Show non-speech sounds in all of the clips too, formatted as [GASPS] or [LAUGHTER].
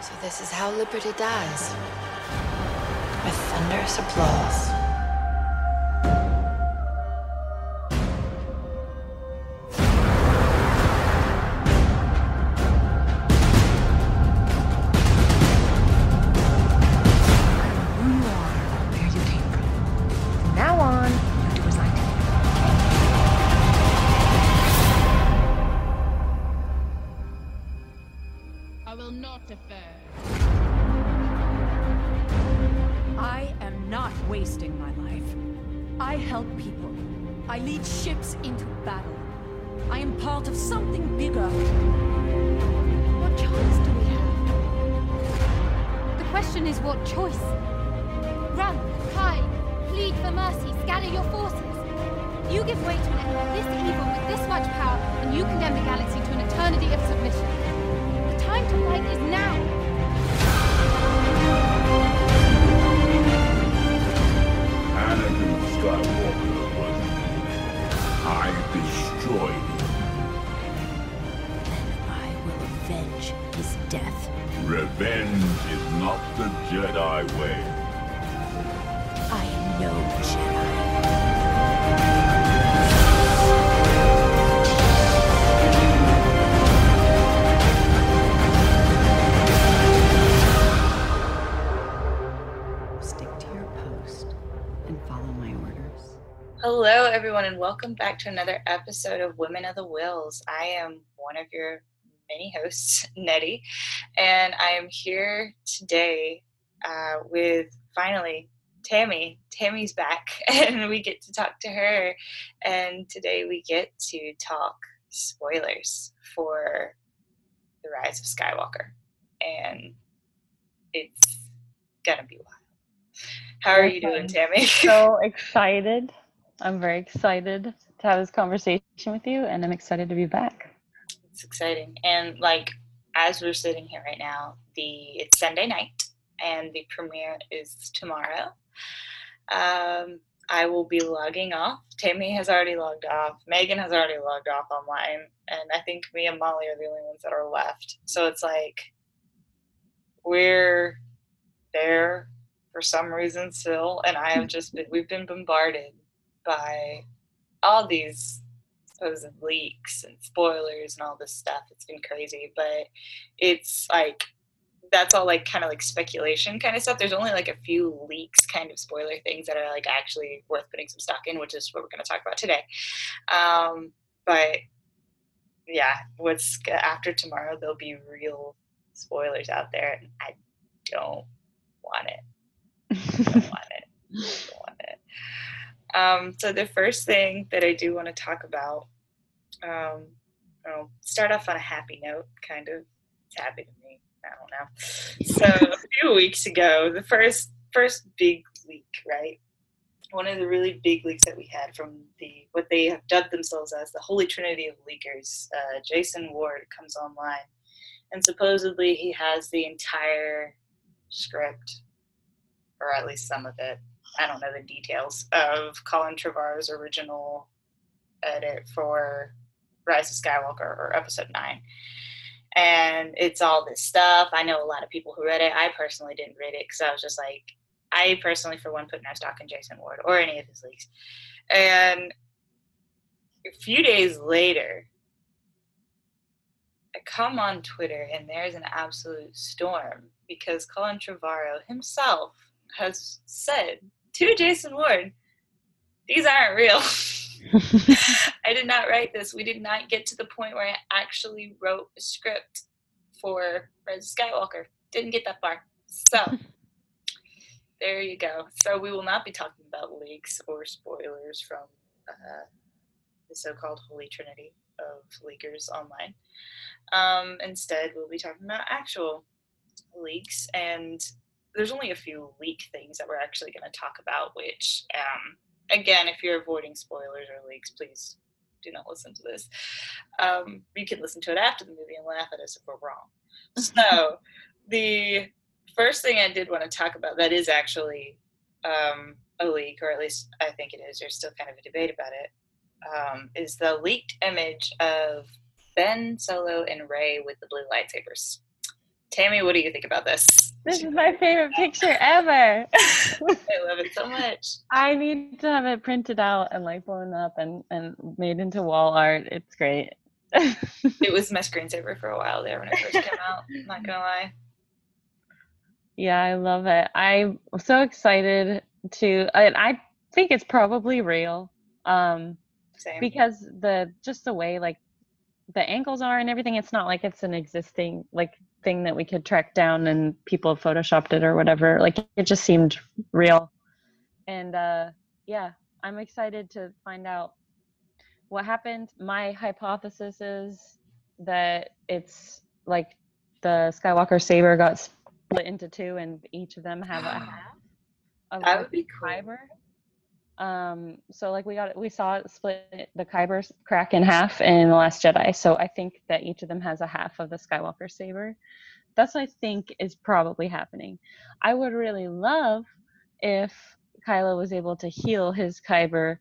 So this is how liberty dies. With thunderous applause. Welcome back to another episode of Women of the Whills. I am one of your many hosts, [LAUGHS] Nettie, and I am here today uh, with finally Tammy. Tammy's back, [LAUGHS] and we get to talk to her. And today we get to talk spoilers for The Rise of Skywalker. And it's gonna be wild. How are you doing, Tammy? so [LAUGHS] excited. I'm very excited to have this conversation with you, and I'm excited to be back. It's exciting. And like as we're sitting here right now, the it's Sunday night and the premiere is tomorrow. Um, I will be logging off. Tammy has already logged off. Megan has already logged off online, and I think me and Molly are the only ones that are left. So it's like we're there for some reason still, and I have just been we've been bombarded by all these supposed leaks and spoilers and all this stuff. It's been crazy, but it's like that's all like kind of like speculation kind of stuff. There's only like a few leaks, kind of spoiler things that are like actually worth putting some stock in, which is what we're going to talk about today. Um, but yeah, what's after tomorrow? There'll be real spoilers out there, and I don't want it. [LAUGHS] don't want it. Don't want it. Um, so the first thing that I do want to talk about, um, I'll start off on a happy note, kind of. It's happy to me. I don't know. So a few weeks ago, the first first big leak, right? One of the really big leaks that we had from the what they have dubbed themselves as the Holy Trinity of leakers. Uh, Jason Ward comes online, and supposedly he has the entire script, or at least some of it. I don't know the details of Colin Trevorrow's original edit for Rise of Skywalker or Episode Nine and it's all this stuff. I know a lot of people who read it. I personally didn't read it because I was just like, I personally, for one, put no stock in Jason Ward or any of his leaks. And a few days later, I come on Twitter and there's an absolute storm because Colin Trevorrow himself has said to Jason Ward, these aren't real. [LAUGHS] I did not write this. We did not get to the point where I actually wrote a script for Rise of Skywalker. Didn't get that far. So [LAUGHS] there you go. So we will not be talking about leaks or spoilers from uh, the so-called Holy Trinity of leakers online. Um, instead, we'll be talking about actual leaks, and there's only a few leak things that we're actually going to talk about, which um, again, if you're avoiding spoilers or leaks, please do not listen to this. Um, you can listen to it after the movie and laugh at us if we're wrong. So, [LAUGHS] the first thing I did want to talk about that is actually um, a leak, or at least I think it is. There's still kind of a debate about it. Um, is the leaked image of Ben Solo and Rey with the blue lightsabers. Tammy, what do you think about this? This is my favorite picture ever. [LAUGHS] I love it so much. I need to have it printed out and like blown up and, and made into wall art. It's great. [LAUGHS] It was my screensaver for a while there when it first came out. Not gonna lie. Yeah, I love it. I'm so excited to and I think it's probably real. Um Same. because the just the way like the angles are and everything, it's not like it's an existing like thing that we could track down and people photoshopped it or whatever. Like it just seemed real. And uh yeah, I'm excited to find out what happened. My hypothesis is that it's like the Skywalker saber got split into two and each of them have a [GASPS] half of That would be cool. kyber. Um, so like we got we saw it split the kyber crack in half in the Last Jedi. So I think that each of them has a half of the Skywalker saber. That's what I think is probably happening. I would really love if Kylo was able to heal his kyber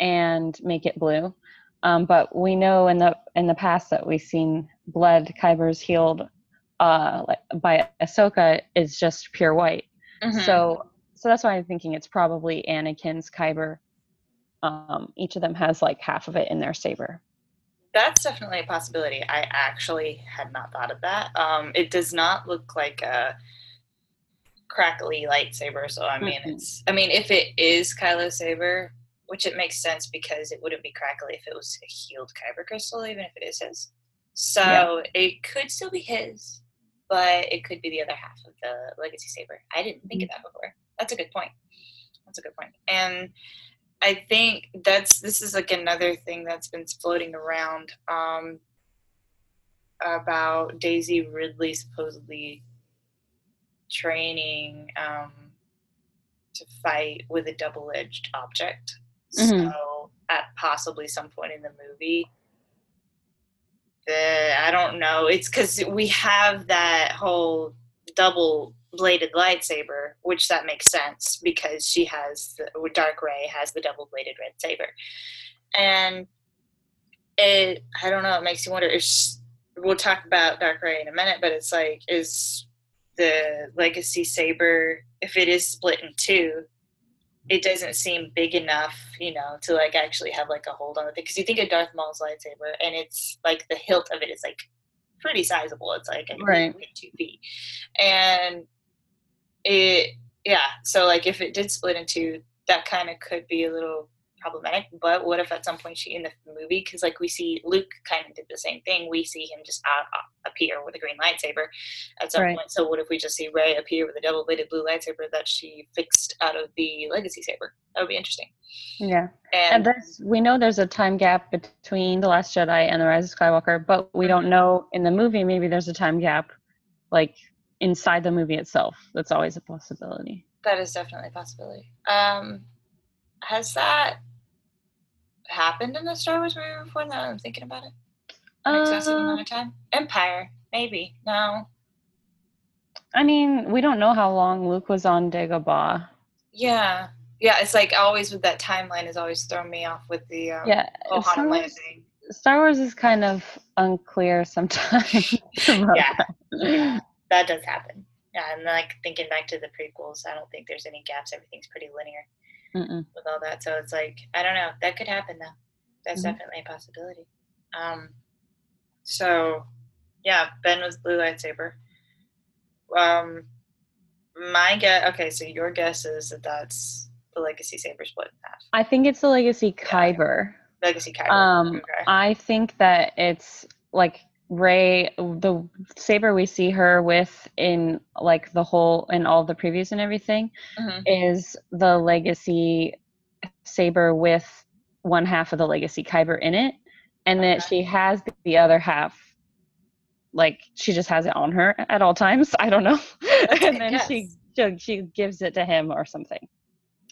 and make it blue. Um, but we know in the in the past that we've seen bled kybers healed uh, like by Ahsoka is just pure white. Mhm. So so that's why I'm thinking it's probably Anakin's kyber. Um, each of them has like half of it in their saber. That's definitely a possibility. I actually had not thought of that. Um, it does not look like a crackly lightsaber, so I mean, Mm-mm. it's. I mean, if it is Kylo saber, which it makes sense because it wouldn't be crackly if it was a healed kyber crystal, even if it is his. So it could still be his, but it could be the other half of the legacy saber. I didn't think of that before. That's a good point. That's a good point. And I think that's this is like another thing that's been floating around um, about Daisy Ridley supposedly training um, to fight with a double-edged object. Mhm. So at possibly some point in the movie, the I don't know. It's because we have that whole double bladed lightsaber, which that makes sense because she has the Dark Rey has the double bladed red saber, and it I don't know. It makes you wonder if sh we'll talk about Dark Rey in a minute, but it's like is the legacy saber if it is split in two it doesn't seem big enough, you know, to like actually have like a hold on the thing. Because you think of Darth Maul's lightsaber, and it's like the hilt of it is like pretty sizable. It's like Right. two feet, and it yeah. So like if it did split into that kind of could be a little problematic. But what if at some point she in the movie, because like we see Luke kind of did the same thing. We see him just out, appear with a green lightsaber at some Right. point. So what if we just see Rey appear with a double bladed blue lightsaber that she fixed out of the legacy saber? That would be interesting. Yeah. And, And we know there's a time gap between The Last Jedi and The Rise of Skywalker, but we mm-hmm. don't know in the movie maybe there's a time gap like inside the movie itself. That's always a possibility. that is definitely a possibility. Um, has that happened in the Star Wars movie before? Now I'm thinking about it. An excessive Uh, amount of time. Empire, maybe. No. I mean, we don't know how long Luke was on Dagobah. Yeah. Yeah, it's like always with that timeline has always thrown me off with the um, Yeah, Ohana Star Wars, landing. Star Wars is kind of unclear sometimes. [LAUGHS] [LAUGHS] Yeah. Yeah, that does happen. Yeah, and like thinking back to the prequels, I don't think there's any gaps. Everything's pretty linear Mm-mm. with all that. So it's like I don't know. That could happen though. That's Mhm. definitely a possibility. Um, so yeah, Ben with blue lightsaber. Um, my guess. Okay, so your guess is that that's the legacy saber split in half. I think it's the Legacy Kyber. Legacy Kyber. Um, okay. I think that it's like Rey, the saber we see her with in like the whole in all the previews and everything Mhm. is the Legacy saber with one half of the Legacy Kyber in it, and that she has the other half. Like she just has it on her at all times. I don't know, [LAUGHS] and then she, she she gives it to him or something.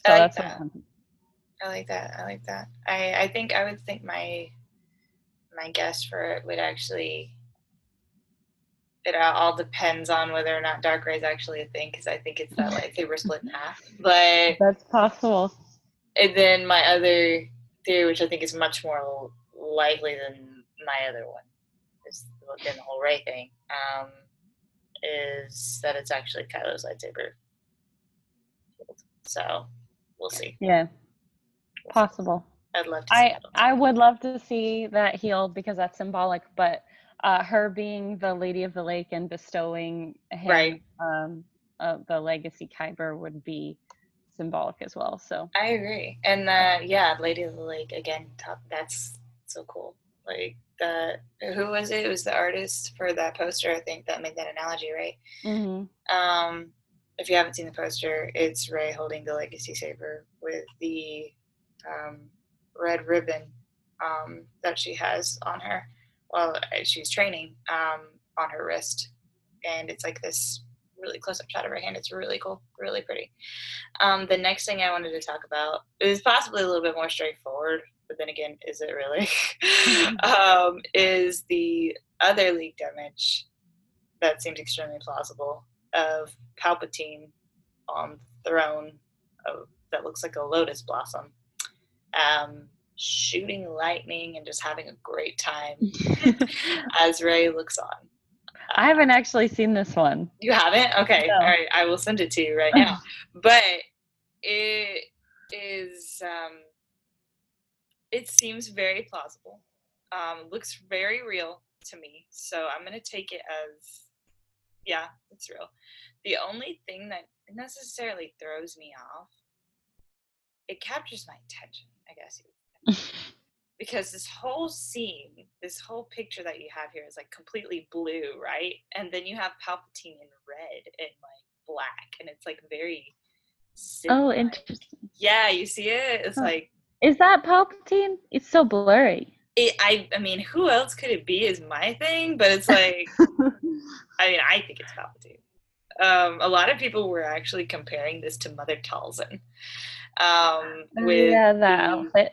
I So like that's what that. I'm- I like that. I like that. I, I think I would think my my guess for it would actually it all depends on whether or not dark rey is actually a thing because I think it's that lightsaber split in half. But that's possible. and then my other theory, which I think is much more likely than my other one, is than the whole Rey thing, um, is that it's actually Kylo's lightsaber. So we'll see. Yeah, possible. I'd love to I. I would love to see that healed because that's symbolic, but uh, her being the Lady of the Lake and bestowing him Right. um, uh, the legacy Kyber would be symbolic as well. So I agree. And uh, yeah, Lady of the Lake again. Top. That's so cool. Like the who was it? It was the artist for that poster. I think that made that analogy, right? mhm. Um, if you haven't seen the poster, it's Rey holding the legacy saber with the um, red ribbon um, that she has on her while she's training um, on her wrist, and it's like this really close-up shot of her hand. It's really cool, really pretty. Um, the next thing I wanted to talk about is possibly a little bit more straightforward, but then again, is it really? [LAUGHS] [LAUGHS] um, is the other leaked image that seems extremely plausible of Palpatine on the throne of, that looks like a lotus blossom, um, shooting lightning and just having a great time [LAUGHS] as Rey looks on. I haven't actually seen this one. You haven't? Okay. No. All right. I will send it to you right now. [LAUGHS] but it is, um, it seems very plausible. Um, looks very real to me. So I'm going to take it as, yeah, it's real. The only thing that necessarily throws me off, it captures my attention, I guess you because this whole scene, this whole picture that you have here is like completely blue, right? And then you have Palpatine in red and like black, and it's like very. Oh, interesting. Yeah, you see it. It's Huh. like Is that Palpatine? It's so blurry. it, I. I mean, who else could it be? Is my thing, but it's like. [LAUGHS] I mean, I think it's Palpatine. Um, a lot of people were actually comparing this to Mother Talzin. Um, with yeah, that the- outfit.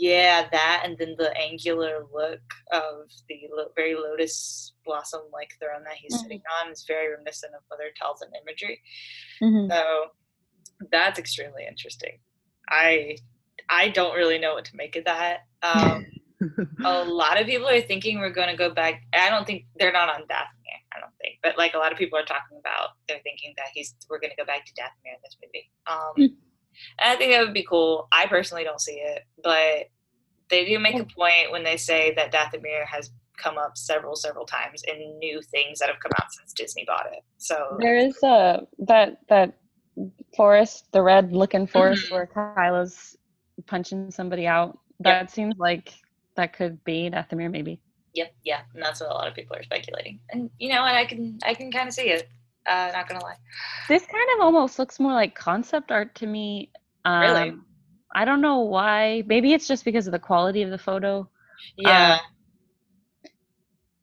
Yeah, that, and then the angular look of the lo- very lotus blossom like throne that he's sitting on is very reminiscent of Mother Talzin imagery. Mhm. So that's extremely interesting. I I don't really know what to make of that. Um, a [LAUGHS] lot of people are thinking we're going to go back. I don't think they're not on Dathomir. I don't think, but like a lot of people are talking about, they're thinking that he's we're going to go back to Dathomir in this movie. Um, and I think that would be cool. I personally don't see it, but they do make a point when they say that Dathomir has come up several, several times in new things that have come out since Disney bought it. So There is a that that forest, the red looking forest Mhm. where Kylo's punching somebody out. That seems like that could be Dathomir, maybe. Yep, yeah, and that's what a lot of people are speculating. And you know what? I can I can kind of see it. Uh, not gonna lie. This kind of almost looks more like concept art to me. Um, Really? I don't know why. Maybe it's just because of the quality of the photo. Yeah,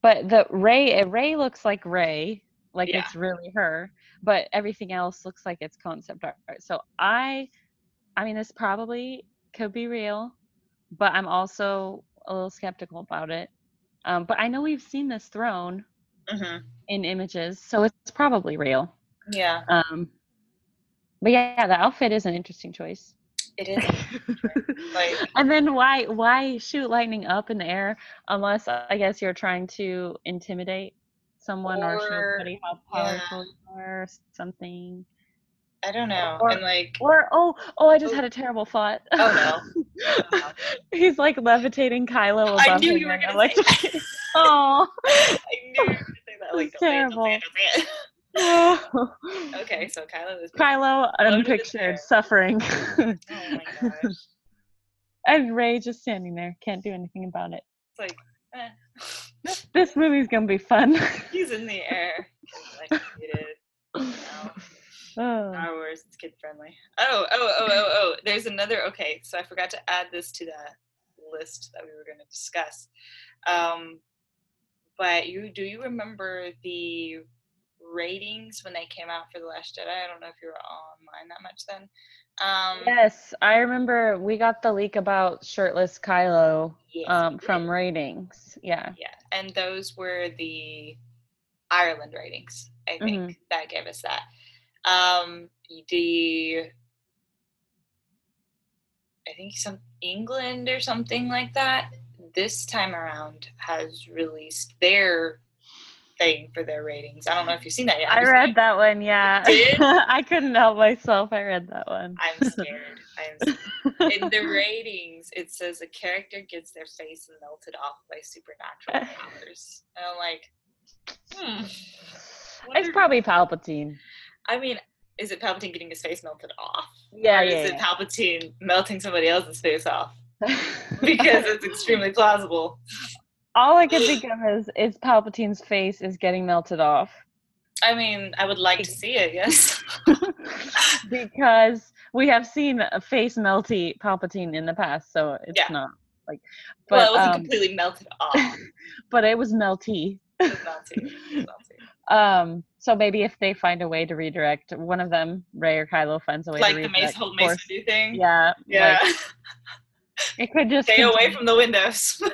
But the Rey, Rey looks like Rey, like Yeah. it's really her. But everything else looks like it's concept art. So I, I mean, this probably could be real, but I'm also a little skeptical about it. Um, but I know we've seen this throne hmm in images, so it's probably real. yeah, Um, but yeah, the outfit is an interesting choice. it is. Like- [LAUGHS] and then why why shoot lightning up in the air unless I guess you're trying to intimidate someone or, show somebody how yeah. powerful you are or something. I don't know. Or- and like, Or oh oh I just Oh. had a terrible thought. oh no, [LAUGHS] He's like levitating Kylo above I knew you were gonna like, say that. oh. [LAUGHS] [LAUGHS] I knew you were gonna say that. Like, It's it, it, it. oh. Okay, so Kylo is. Kylo Floated in the unpictured suffering. Oh my gosh. and Rey just standing there, can't do anything about it. It's like, eh. This movie's gonna be fun. he's in the air. Like, it is. You know. Oh. Star Wars, it's kid friendly. Oh, oh, oh, oh, oh. There's another. Okay, so I forgot to add this to the list that we were going to discuss. Um, but you do you remember the ratings when they came out for the Last Jedi? I don't know if you were online that much then. Um, Yes, I remember we got the leak about shirtless Kylo yes, um, from ratings. Yeah. Yeah, and those were the Ireland ratings. I think Mhm. that gave us that. Um, the I think some England or something like that this time around has released their thing for their ratings. I don't know if you've seen that yet. I Have you seen read that one, yeah. [LAUGHS] I couldn't help myself. I read that one. I'm scared. I'm scared. [LAUGHS] in the ratings, it says a character gets their face melted off by supernatural powers. And I'm like, hmm. It's probably Palpatine. I mean, is it Palpatine getting his face melted off? Yeah, or yeah. is it. Palpatine melting somebody else's face off? [LAUGHS] Because it's extremely plausible. all I could think of is is Palpatine's face is getting melted off I mean, I would like to see it, yes. [LAUGHS] because we have seen a face melty Palpatine in the past, so it's Yeah. not like. But well, it wasn't um, completely melted off. [LAUGHS] but it was melty. It was melty. It was melty. Um, so maybe if they find a way to redirect one of them, Rey or Kylo finds a way Like to the redirect. Mace, whole of Mace course. Windu thing. Yeah, Yeah. like, [LAUGHS] it could just Stay away from the windows. [LAUGHS]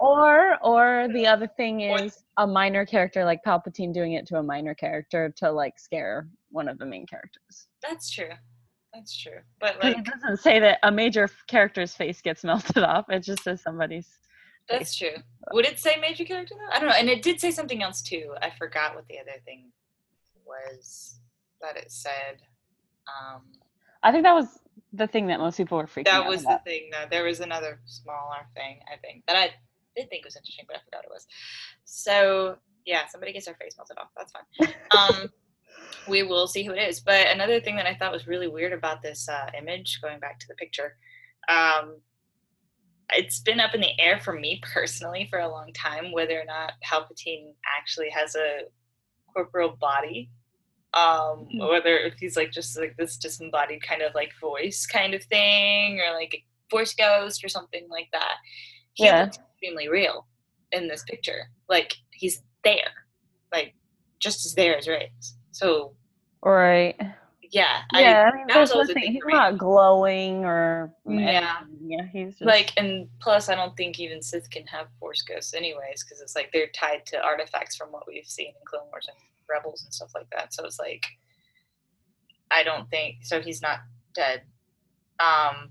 Or or the other thing is a minor character like Palpatine doing it to a minor character to like scare one of the main characters. That's true. That's true. But like, it doesn't say that a major character's face gets [LAUGHS] melted off. It just says somebody's. That's true. Would it say major character though? I don't know. And it did say something else too. I forgot what the other thing was that it said. Um, I think that was the thing that most people were freaking that out That was the thing though. There was another smaller thing I think that I did think was interesting, but I forgot it was. So yeah, somebody gets their face melted off. That's fine. [LAUGHS] Um, we will see who it is. But another thing that I thought was really weird about this uh, image, going back to the picture, um, it's been up in the air for me personally for a long time whether or not Palpatine actually has a corporeal body. Um, Hmm. whether if he's like just like this disembodied kind of like voice kind of thing, or like a force ghost or something like that. He Yeah. looks extremely real in this picture. Like he's there, like just as there as Reyes. So Right. Yeah, Yeah, I mean, there's nothing. He's not glowing or. Yeah. anything. Yeah, he's just. like and plus i don't think even sith can have force ghosts anyways because it's like they're tied to artifacts from what we've seen in clone wars and rebels and stuff like that so it's like i don't think so he's not dead um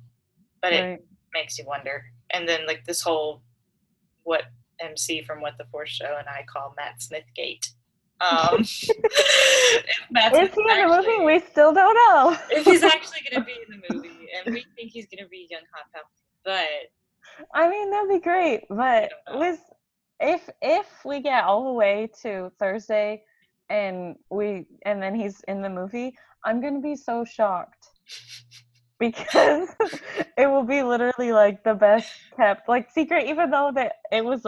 but it makes you wonder and then like this whole what mc from what the force show and i call matt smith gate um [LAUGHS] if Matt Is he in the movie? We still don't know. if he's [LAUGHS] actually going to be in the movie and we think he's going to be young hot Palpatine, but I mean, that'd be great, but with if if we get all the way to Thursday, and we and then he's in the movie, I'm gonna be so shocked [LAUGHS] because it will be literally like the best kept like secret, even though that it was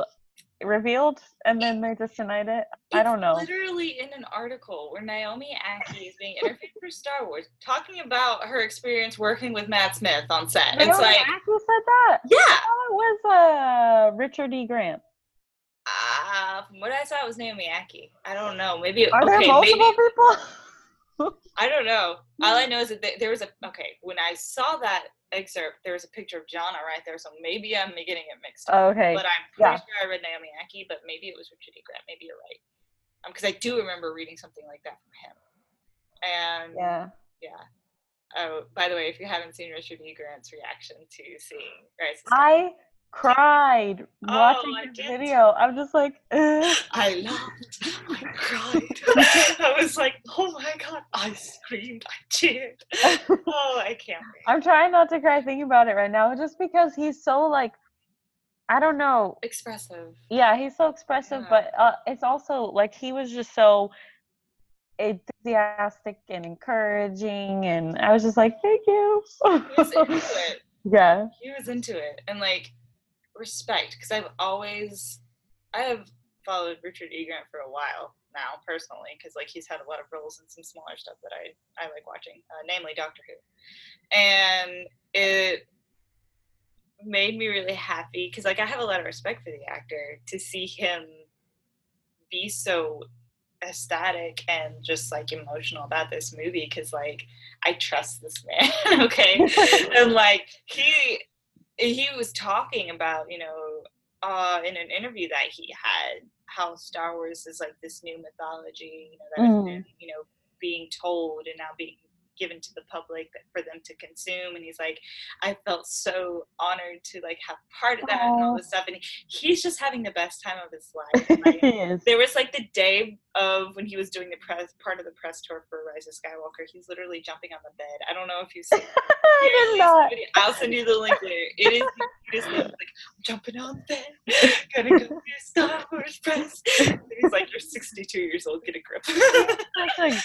revealed and then they just denied it. I don't know. Literally in an article where Naomi Ackie is being interviewed for Star Wars, talking about her experience working with Matt Smith on set. Naomi it's like, Ackie said that. yeah. It was uh Richard E. Grant. Uh, from what I saw, it was Naomi Ackie. I don't know. Maybe Are okay. there multiple maybe people? [LAUGHS] I don't know. All I know is that there was a okay. When I saw that excerpt, there's a picture of Jannah right there. So maybe I'm getting it mixed up. okay. But I'm pretty yeah. sure I read Naomi Ackie, but maybe it was Richard E. Grant. Maybe you're right. Um, because I do remember reading something like that from him. And Yeah. Yeah. Oh, by the way, if you haven't seen Richard E. Grant's reaction to seeing Rise I cried Oh, watching this get video. I'm just like, [LAUGHS] Ugh. I laughed. I cried. [LAUGHS] [LAUGHS] I was like, oh my god. I screamed. I cheered. Oh, I can't wait. I'm trying not to cry thinking about it right now, just because he's so like, I don't know. Expressive. Yeah, he's so expressive, Yeah. but uh, it's also like he was just so enthusiastic and encouraging, and I was just like, thank you. He was into it. yeah. He was into it. And like, respect. Because I've always, I have followed Richard E. Grant for a while now, personally, because like he's had a lot of roles in some smaller stuff that I, I like watching, uh, namely Doctor Who. And it made me really happy because like I have a lot of respect for the actor to see him be so ecstatic and just like emotional about this movie because like I trust this man, [LAUGHS] okay? [LAUGHS] and like he he was talking about, you know, uh in an interview that he had how Star Wars is like this new mythology, you know, that is Mhm. new, you know, being told and now being given to the public for them to consume and he's like i felt so honored to like have part of that and all this stuff and he's just having the best time of his [LAUGHS] life And, like, he is. there was like the day of when he was doing the press part of the press tour for rise of skywalker he's literally jumping on the bed i don't know if you've seen [LAUGHS] it. I did not. i'll send you the link later. It is the cutest thing. He's like, I'm jumping on the bed. Gonna go do Star Wars press. And he's like, You're 62 years old. Get a grip. A,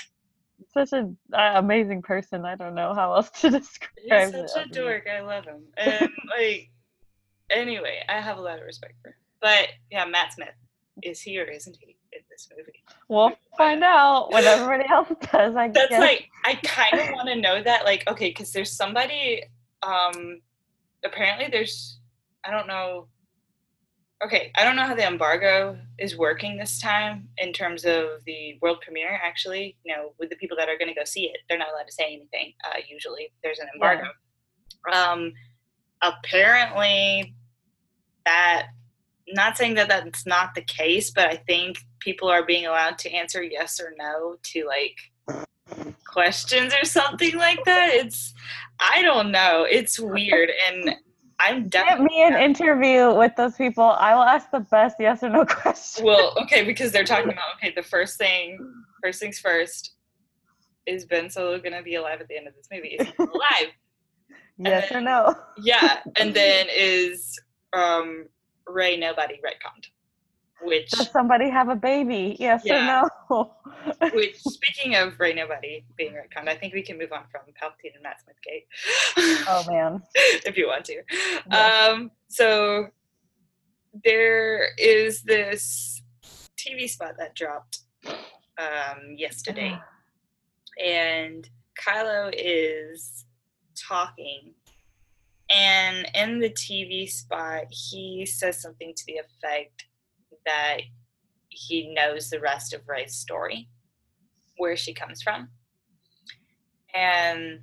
such an uh, amazing person. I don't know how else [LAUGHS] to describe him. He's it. such a dork. I love him. [LAUGHS] And like, anyway, I have a lot of respect for him. But yeah, Matt Smith, is he or isn't he in this movie? We'll find out when everybody else [LAUGHS] does. I That's guess. like I kind of want to know that. Like, okay, because there's somebody. Um, apparently, there's. I don't know. Okay, I don't know how the embargo is working this time in terms of the world premiere. Actually, you know, with the people that are going to go see it, they're not allowed to say anything. Uh, usually, there's an embargo. Um, apparently, that. Not saying that that's not the case, but I think people are being allowed to answer yes or no to like questions or something like that. It's I don't know. It's weird and I'm Get definitely me an interview with those people. I will ask the best yes or no [LAUGHS] question. well, okay, because they're talking about okay, the first thing first things first, is Ben Solo gonna be alive at the end of this movie? Is he alive? yes or no. Yeah. And [LAUGHS] then is um Rey nobody retconned. Which Does somebody have a baby? Yes Yeah. or no? [LAUGHS] which speaking of Rey nobody being retconned, I think we can move on from Palpatine and Matt Smith Gate. oh [LAUGHS] man. if you want to. Um, so there is this TV spot that dropped um, yesterday, and Kylo is talking. And in the TV spot, he says something to the effect that he knows the rest of Rey's story, where she comes from. And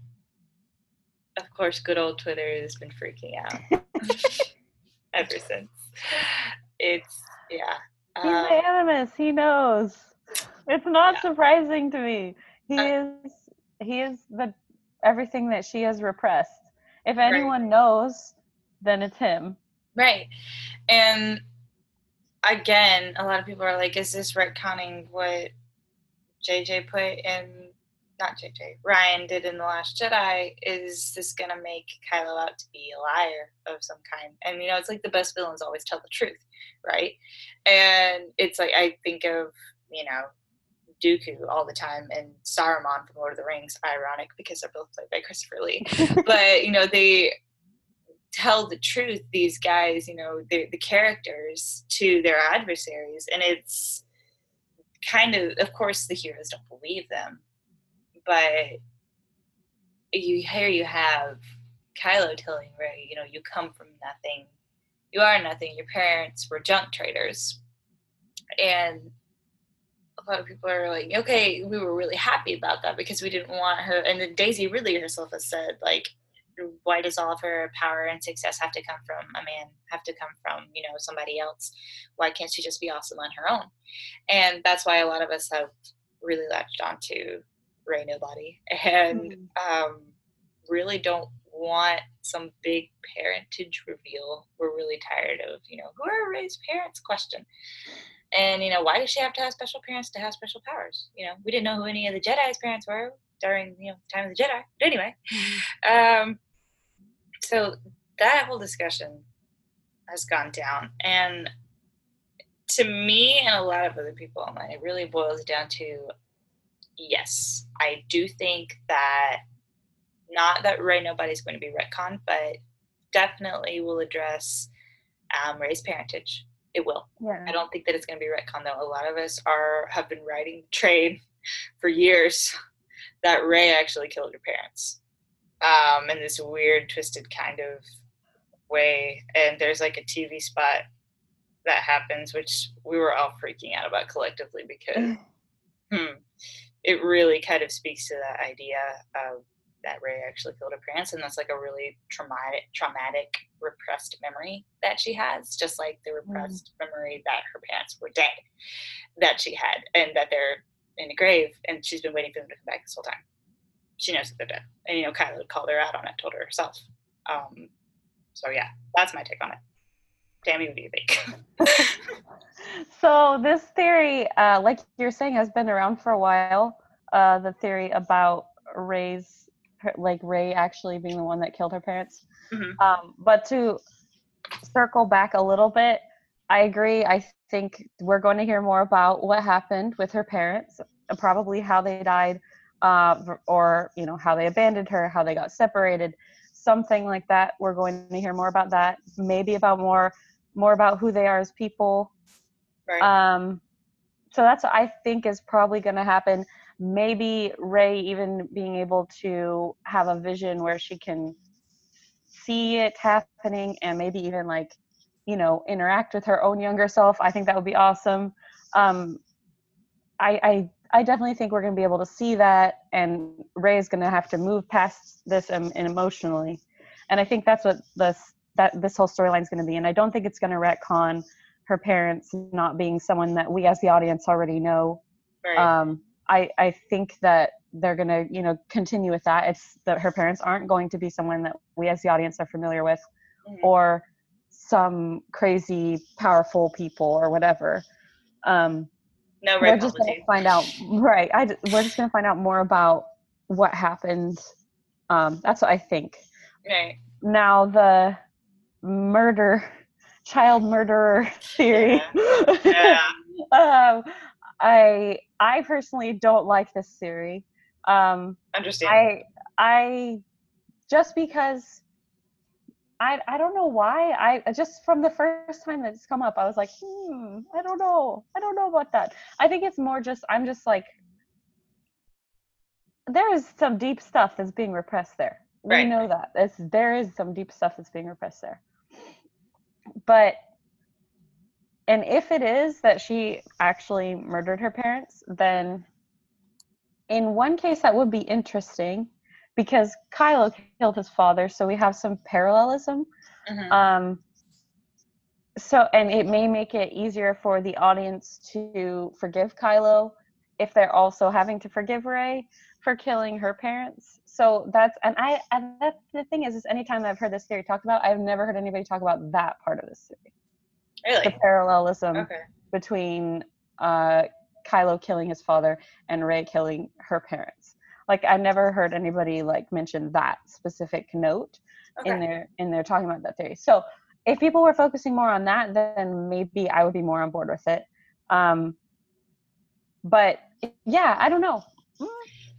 of course, good old Twitter has been freaking out [LAUGHS] ever since. It's yeah. He's um, animus. He knows. It's not Yeah. surprising to me. He Uh, is. He is the everything that she has repressed. If Right. anyone knows, then it's him. Right. And again, a lot of people are like, is this retconning what JJ put in, not JJ, Ryan did in The Last Jedi? Is this going to make Kylo out to be a liar of some kind? And, you know, it's like the best villains always tell the truth, right? And it's like, I think of, you know, Dooku all the time and Saruman from Lord of the Rings, ironic because they're both played by Christopher Lee. [LAUGHS] but, you know, they, tell the truth these guys you know the the characters to their adversaries. And it's kind of of course the heroes don't believe them. But you here you have Kylo telling Rey you know you come from nothing. You are nothing. Your parents were junk traders. And a lot of people are like okay we were really happy about that because we didn't want her and then Daisy Ridley herself has said like why does all of her power and success have to come from a man have to come from you know somebody else. Why can't she just be awesome on her own? And that's why a lot of us have really latched onto rey nobody. [LAUGHS] And um, really don't want some big parentage reveal. We're really tired of you know who are rey's parents? Question. And you know why does she have to have special parents to have special powers? You know we didn't know who any of the jedi's parents were during you know time of the jedi. But anyway um, so that whole discussion has gone down, and to me and a lot of other people online, it really boils down to yes, I do think that not that Rey nobody's going to be retconned, but definitely will address um, Rey's parentage. It will. Yeah. I don't think that it's going to be retcon though. A lot of us are have been writing the trade [LAUGHS] for years that Rey actually killed her parents um, in this weird, twisted kind of way. And there's like a TV spot that happens, which we were all freaking out about collectively because hmm, it really kind of speaks to that idea of that Rey actually killed her parents, and that's like a really traumatic, traumatic, repressed memory that she has, just like the repressed memory that her parents were dead, that she had, and that they're in a grave, and she's been waiting for them to come back this whole time. She knows that they're dead. And you know, Kylo called her out on it, told her herself. Um, so yeah, that's my take on it. Tammy, what do you think? [LAUGHS] so this theory, uh, like you're saying, has been around for a while. Uh, the theory about Rey's, like Rey actually being the one that killed her parents. Mhm. Um, but to circle back a little bit, I agree. I think we're going to hear more about what happened with her parents, probably how they died, uh, or you know how they abandoned her, how they got separated, something like that. We're going to hear more about that. Maybe about more, more about who they are as people. right. Um, so that's what I think is probably going to happen. Maybe Rey even being able to have a vision where she can see it happening and maybe even like, you know, interact with her own younger self. I think that would be awesome. Um, I, I I definitely think we're going to be able to see that, and Rey is going to have to move past this and, and emotionally, and I think that's what this that this whole storyline is going to be. And I don't think it's going to retcon her parents not being someone that we as the audience already know. right. Um, I I think that they're going to you know continue with that. It's that her parents aren't going to be someone that we as the audience are familiar with, Mhm. or some crazy powerful people or whatever. Um, no we're just going to find out right I, we're just going to find out more about what happened um, that's what i think Right. now the murder child murderer theory Yeah. [LAUGHS] um, i i personally don't like this theory um, Understand. I I just because I I don't know why. I just from the first time that it's come up I was like hmm I don't know. I don't know about that. I think it's more just I'm just like there is some deep stuff that's being repressed there. We Right. know that. It's, there is some deep stuff that's being repressed there. But and if it is that she actually murdered her parents then in one case that would be interesting because Kylo killed his father, so we have some parallelism. Mhm. Um, so, and it may make it easier for the audience to forgive Kylo if they're also having to forgive Rey for killing her parents. So that's and I and that's the thing is, is anytime I've heard this theory talked about, I've never heard anybody talk about that part of this theory, Really, the parallelism Okay. between uh, Kylo killing his father and Rey killing her parents. Like I never heard anybody like mention that specific note in their in their talking about that theory. So if people were focusing more on that, then maybe I would be more on board with it. Um, but yeah, I don't know. Mm,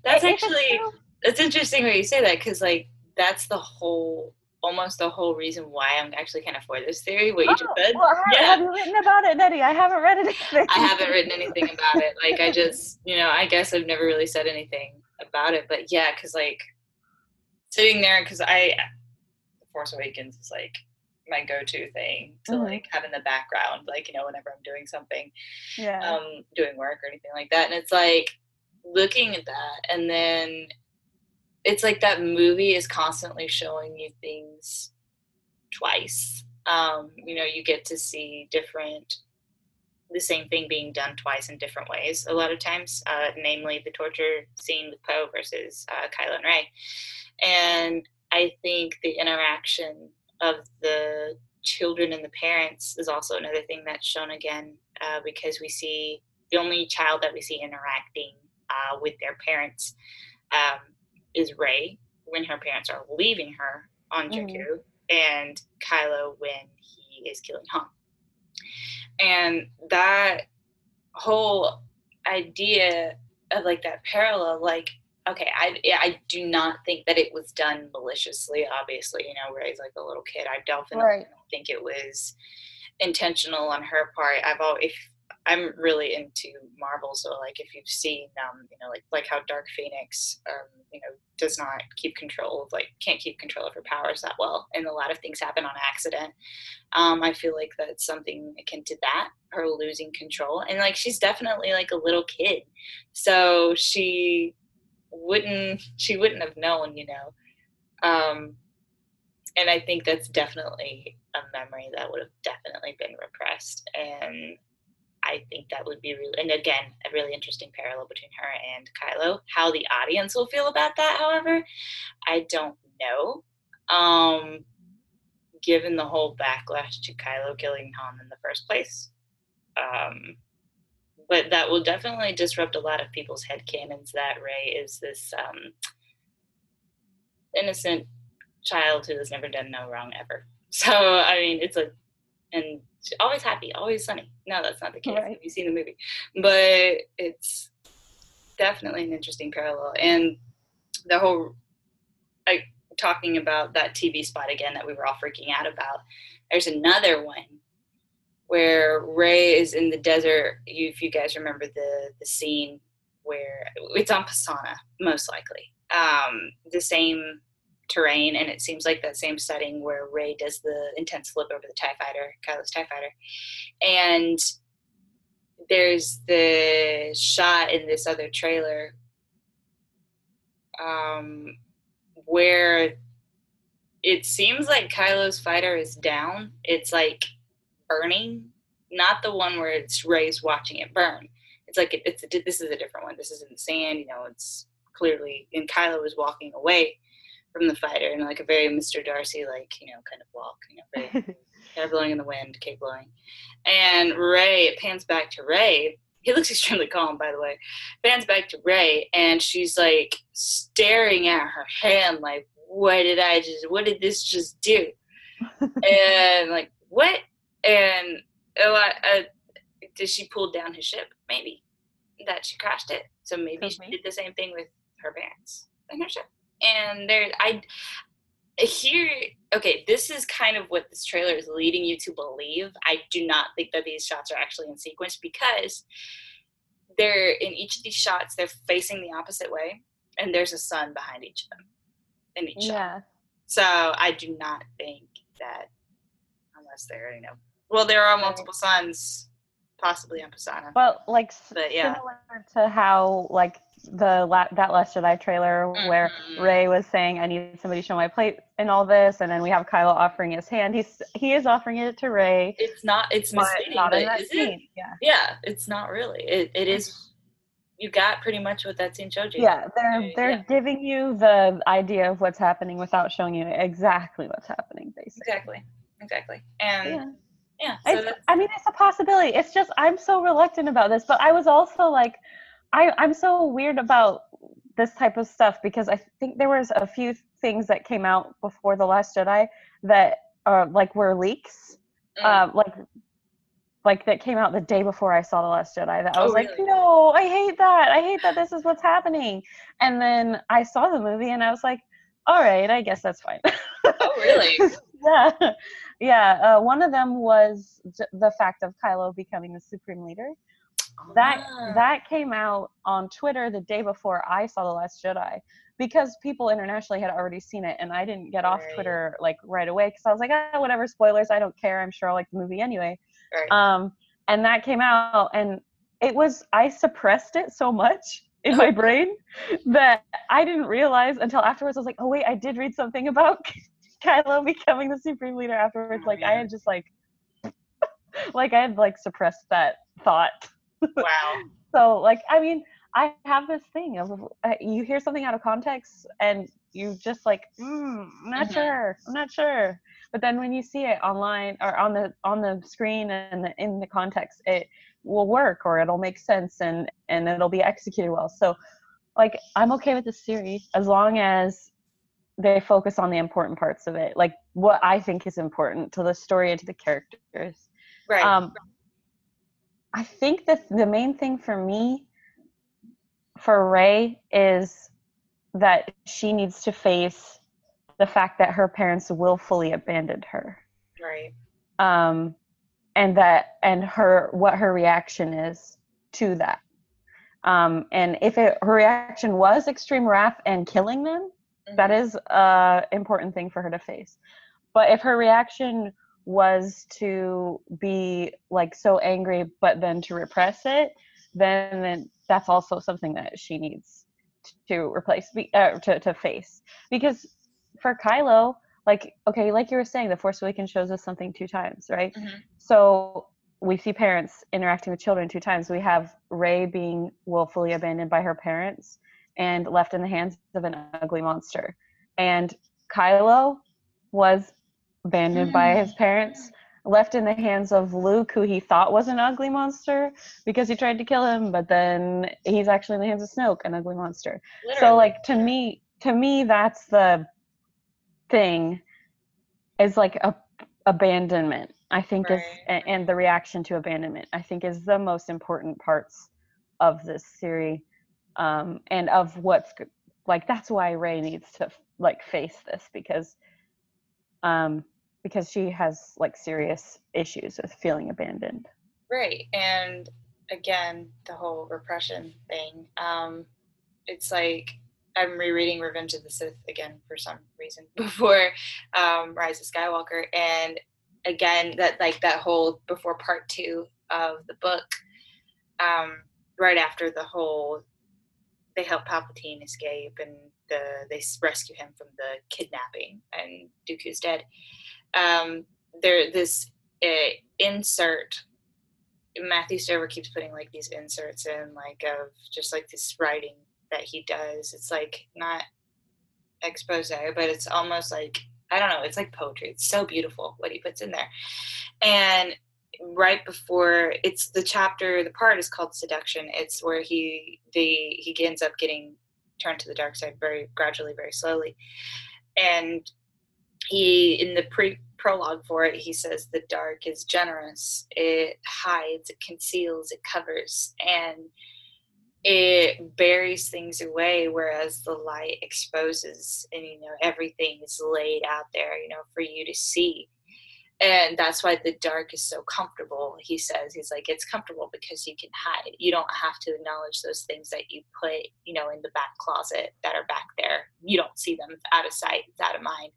That's actually it's interesting when you say that because like that's the whole almost the whole reason why I'm actually kind of for this theory. What you just Oh, said. well, have, yeah. have you written about it, Nettie? I haven't read anything. I haven't written anything about it. Like I just, you know, I guess I've never really said anything about it. But yeah, because like sitting there, because I, The Force Awakens is like my go-to thing to Mhm. like have in the background, like you know, whenever I'm doing something, Yeah. um, doing work or anything like that. And it's like looking at that, and then it's like that movie is constantly showing you things twice. Um, you know, you get to see different the same thing being done twice in different ways a lot of times, uh, namely the torture scene with Poe versus uh, Kylo and Rey. And I think the interaction of the children and the parents is also another thing that's shown again uh, because we see the only child that we see interacting uh, with their parents um, is Rey when her parents are leaving her on Mhm. Jakku, and Kylo when he is killing Han and that whole idea of like that parallel like okay i i do not think that it was done maliciously obviously you know where rey's like a little kid i definitely Right. think it was intentional on her part i've always if i'm really into marvel so like if you've seen um you know like like how dark phoenix um you know does not keep control of like can't keep control of her powers that well and a lot of things happen on accident um, I feel like that's something akin to that, her losing control. And like she's definitely like a little kid. So she wouldn't she wouldn't have known, you know. Um, and I think that's definitely a memory that would have definitely been repressed. And I think that would be really, and again, a really interesting parallel between her and Kylo. How the audience will feel about that, however, I don't know. Um, given the whole backlash to Kylo killing Han in the first place. Um, but that will definitely disrupt a lot of people's head canons that Rey is this um, innocent child who has never done no wrong ever. [LAUGHS] So I mean, it's a and always happy, always sunny. No, that's not the case. Right. You've seen the movie, but it's definitely an interesting parallel. And the whole, like talking about that TV spot again that we were all freaking out about. There's another one where Rey is in the desert. You, if you guys remember the the scene where it's on Pasaana, most likely. Um, the same terrain, and it seems like that same setting where Rey does the intense flip over the Tie Fighter, Kylo's Tie Fighter, and there's the shot in this other trailer um, where it seems like Kylo's fighter is down. It's like burning, not the one where it's Rey's watching it burn. It's like it, it's a, this is a different one. This is in the sand. You know, it's clearly and Kylo is walking away from the fighter and like a very Mr. Darcy like you know kind of walk. You know, very [LAUGHS] hair blowing in the wind, cape blowing, and Rey It pans back to Rey He looks [LAUGHS] extremely calm, by the way. Pans back to Rey and she's like staring at her hand, like, what did I just, what did this just do? and like, what? And a lot, uh, did she pull down his ship? Maybe that she crashed it. So maybe she did the same thing with her parents and her ship. And there, I here. Okay, this is kind of what this trailer is leading you to believe. I do not think that these shots are actually in sequence because they're in each of these shots. They're facing the opposite way, and there's a sun behind each of them in each yeah. shot. So I do not think that unless there, you know, well, there are multiple suns possibly on Pasaana. Well, like but, yeah. similar to how like the la- that Last Jedi trailer mm-hmm. where Rey was saying, "I need somebody to show my plate and all this," and then we have Kylo offering his hand. He's he is offering it to Rey. It's not. It's misleading. Not in that scene. It? Yeah. Yeah. It's not really. It it is you got pretty much what that scene showed you. Yeah, they're they're yeah. giving you the idea of what's happening without showing you exactly what's happening, basically. Exactly, exactly, and yeah, yeah so I mean, it's a possibility. It's just I'm so reluctant about this, but I was also like, I I'm so weird about this type of stuff because I think there was a few things that came out before the Last Jedi that uh like were leaks. Mm. Uh, like like that came out the day before I saw The Last Jedi that I was oh, like, really? no, I hate that. I hate that this is what's happening. And then I saw the movie and I was like, all right, I guess that's fine. oh, really? [LAUGHS] yeah. Yeah. Uh, one of them was the fact of Kylo becoming the supreme leader. That ah. that came out on Twitter the day before I saw The Last Jedi because people internationally had already seen it and I didn't get right. off Twitter like right away because I was like, ah, whatever, spoilers, I don't care. I'm sure I'll like the movie anyway. Right. Um, and that came out, and it was I suppressed it so much in my [LAUGHS] brain that I didn't realize until afterwards. I was like, oh wait, I did read something about Kylo becoming the supreme leader afterwards. Like I had just like, [LAUGHS] like I had like suppressed that thought. Wow. [LAUGHS] so like I mean, I have this thing of uh, you hear something out of context and you just like, mm, I'm not mm-hmm. sure, I'm not sure but then when you see it online or on the on the screen and the, in the context it will work or it'll make sense and and it'll be executed well so like i'm okay with the series as long as they focus on the important parts of it like what i think is important to the story and to the characters right um i think that the main thing for me for rey is that she needs to face the fact that her parents willfully abandoned her. Right. Um, and that and her what her reaction is to that. Um, and if it, her reaction was extreme wrath and killing them, mm-hmm. that is a important thing for her to face. But if her reaction was to be like so angry, but then to repress it, then, then that's also something that she needs to replace, uh, to to face because for Kylo, like okay, like you were saying, the Force Awakens shows us something two times, right? Mm-hmm. So we see parents interacting with children two times. We have Rey being willfully abandoned by her parents and left in the hands of an ugly monster. And Kylo was abandoned by hmm. his parents, left in the hands of Luke, who he thought was an ugly monster because he tried to kill him, but then he's actually in the hands of Snoke, an ugly monster. So like to me to me that's the thing is like a abandonment i think is Right. a- and the reaction to abandonment i think is the most important parts of this series um and of what's like that's why rey needs to like face this because um because she has like serious issues with feeling abandoned Right. And again, the whole repression thing. Um, it's like I'm rereading Revenge of the Sith again for some reason [LAUGHS] before um, Rise of Skywalker, and again that like that whole before part two of the book, um, right after the whole they help Palpatine escape and the they rescue him from the kidnapping and Dooku's dead. Um, there this uh, insert Matthew Stover keeps putting like these inserts in, like of just like this writing that he does. It's like not expose, but it's almost like I don't know. It's like poetry. It's so beautiful what he puts in there. And right before it's the chapter, the part is called seduction. It's where he the he ends up getting turned to the dark side very gradually, very slowly, and he in the pre prologue for it he says the dark is generous it hides it conceals it covers and it buries things away whereas the light exposes and you know everything is laid out there you know for you to see and that's why the dark is so comfortable he says. He's like it's comfortable because you can hide. You don't have to acknowledge those things that you put you know in the back closet that are back there. You don't see them out of sight it's out of mind.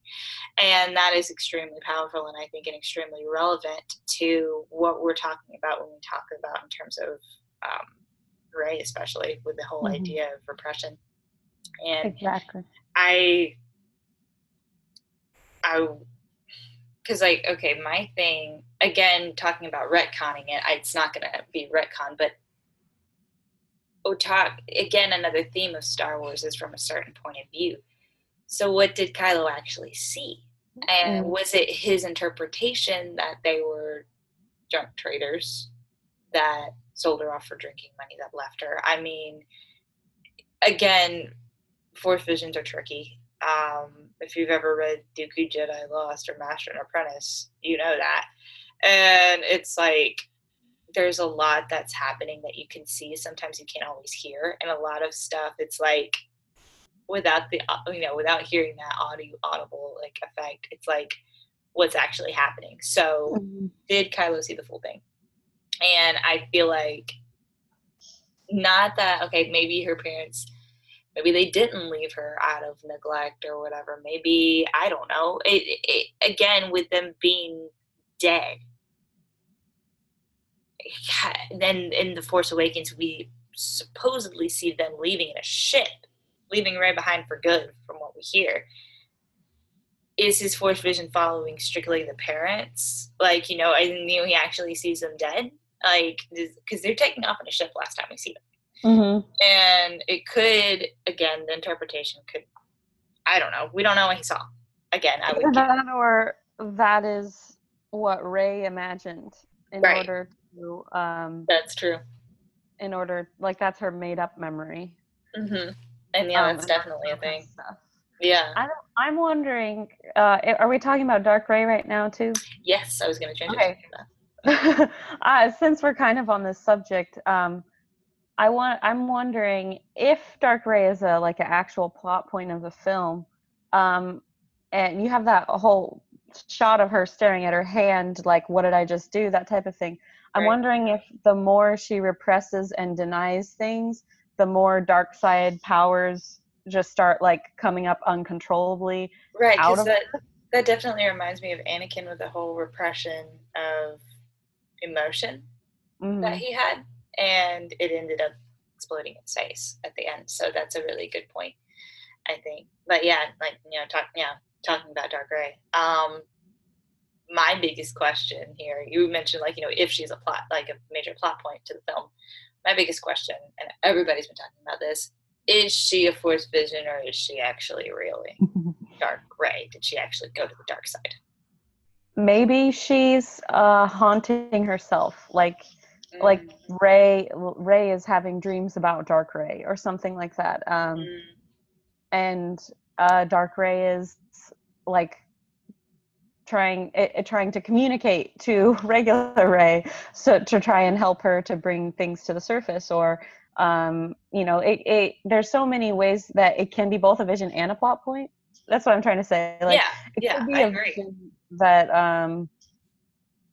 And that is extremely powerful and i think and extremely relevant to what we're talking about when we talk about in terms of um, rey especially with the whole Mhm. idea of repression. And exactly. I I because like okay, my thing again talking about retconning it, it's not gonna be retcon, but Otak again another theme of Star Wars is from a certain point of view. So what did Kylo actually see? And Mm. was it his interpretation that they were junk traders that sold her off for drinking money that left her? I mean, again, Force visions are tricky. Um, if you've ever read Dooku Jedi Lost or Master and Apprentice, you know that. And it's like there's a lot that's happening that you can see. Sometimes you can't always hear, and a lot of stuff. It's like without the you know without hearing that audio audible like effect, it's like what's actually happening. So did Kylo see the full thing? And I feel like not that okay, maybe her parents maybe they didn't leave her out of neglect or whatever. Maybe I don't know. It, it again with them being dead. Then in the Force Awakens, we supposedly see them leaving in a ship, leaving right behind for good, from what we hear. Is his Force vision following strictly the parents? Like, you know, I knew he actually sees them dead. Like, because they're taking off in a ship last time we see them mm-hmm. and it could again the interpretation could i don't know we don't know what he saw again i would [LAUGHS] that or that is what rey imagined in Right. order to um that's true in order like that's her made up memory hmm and yeah Um, that's definitely a thing stuff. yeah I don't, i'm wondering uh are we talking about dark rey right now too yes i was going to change Okay. it [LAUGHS] that. uh, since we're kind of on this subject, um, I want I'm wondering if Dark Rey is a like an actual plot point of the film, um, and you have that whole shot of her staring at her hand, like what did I just do? That type of thing. I'm Right. wondering if the more she represses and denies things, the more dark side powers just start like coming up uncontrollably. right because that that definitely reminds me of anakin with the whole repression of emotion Mhm. that he had and it ended up exploding in his face at the end so that's a really good point i think but yeah like you know talk yeah talking about dark rey um my biggest question here, you mentioned like, you know, if she's a plot, like a major plot point to the film. My biggest question, and everybody's been talking about this, is she a force vision or is she actually really [LAUGHS] dark Rey? Did she actually go to the dark side? Maybe she's uh, haunting herself, like like Mm, Rey Rey is having dreams about Dark Rey or something like that. Um, mm, and uh, Dark Rey is like trying it, it- trying to communicate to [LAUGHS] regular Rey so to try and help her to bring things to the surface or um, you know it, it there's so many ways that it can be both a vision and a plot point that's what i'm trying to say like yeah, it yeah, could be I a agree. vision that um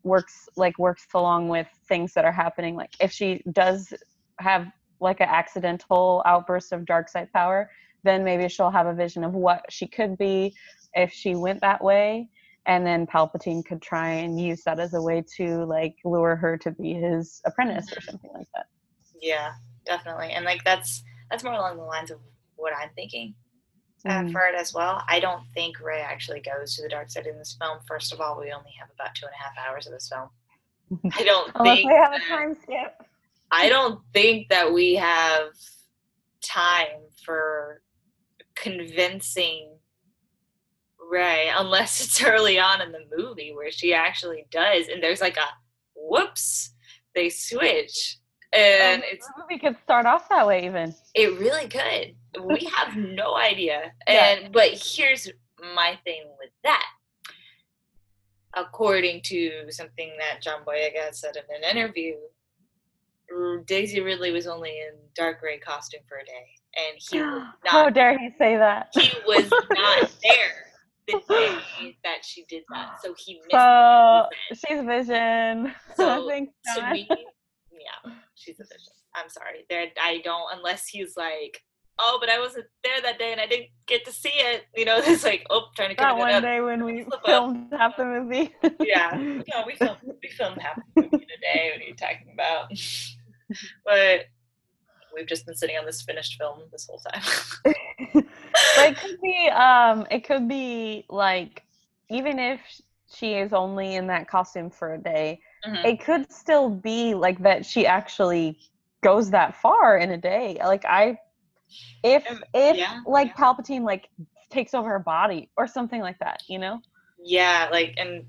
works like works along with things that are happening. Like if she does have like an accidental outburst of dark side power then maybe she'll have a vision of what she could be if she went that way. And then palpatine could try and use that as a way to like lure her to be his apprentice or something like that. Yeah, definitely. And like that's that's more along the lines of what I'm thinking uh, Mm. for it as well. I don't think Rey actually goes to the dark side in this film. First of all, we only have about two and a half hours of this film. [LAUGHS] I don't unless think they have a time skip I don't think that we have time for convincing Rey unless it's early on in the movie where she actually does and there's like a whoops they switch and oh, it's the movie could start off that way even it really could. We have no idea. [LAUGHS] Yeah. And but here's my thing with that. According to something that John Boyega said in an interview, Daisy Ridley was only in dark Rey costume for a day, and he was [GASPS] how dare he say that he was not [LAUGHS] there the day that she did that, so he missed. so she's vision [LAUGHS] So John. me, yeah, she's a vision. I'm sorry. There, I don't unless he's like, oh, but I wasn't there that day and I didn't get to see it. You know, [LAUGHS] it's like, oh, trying to that cover one up. day when we up. filmed half the movie Yeah, [LAUGHS] no, we filmed we filmed half the movie today. What are you talking about? [LAUGHS] but we've just been sitting on this finished film this whole time. but it could be um it could be like even if she is only in that costume for a day Mhm. it could still be like that she actually goes that far in a day like i if if yeah, like yeah. palpatine like takes over her body or something like that you know yeah, like, and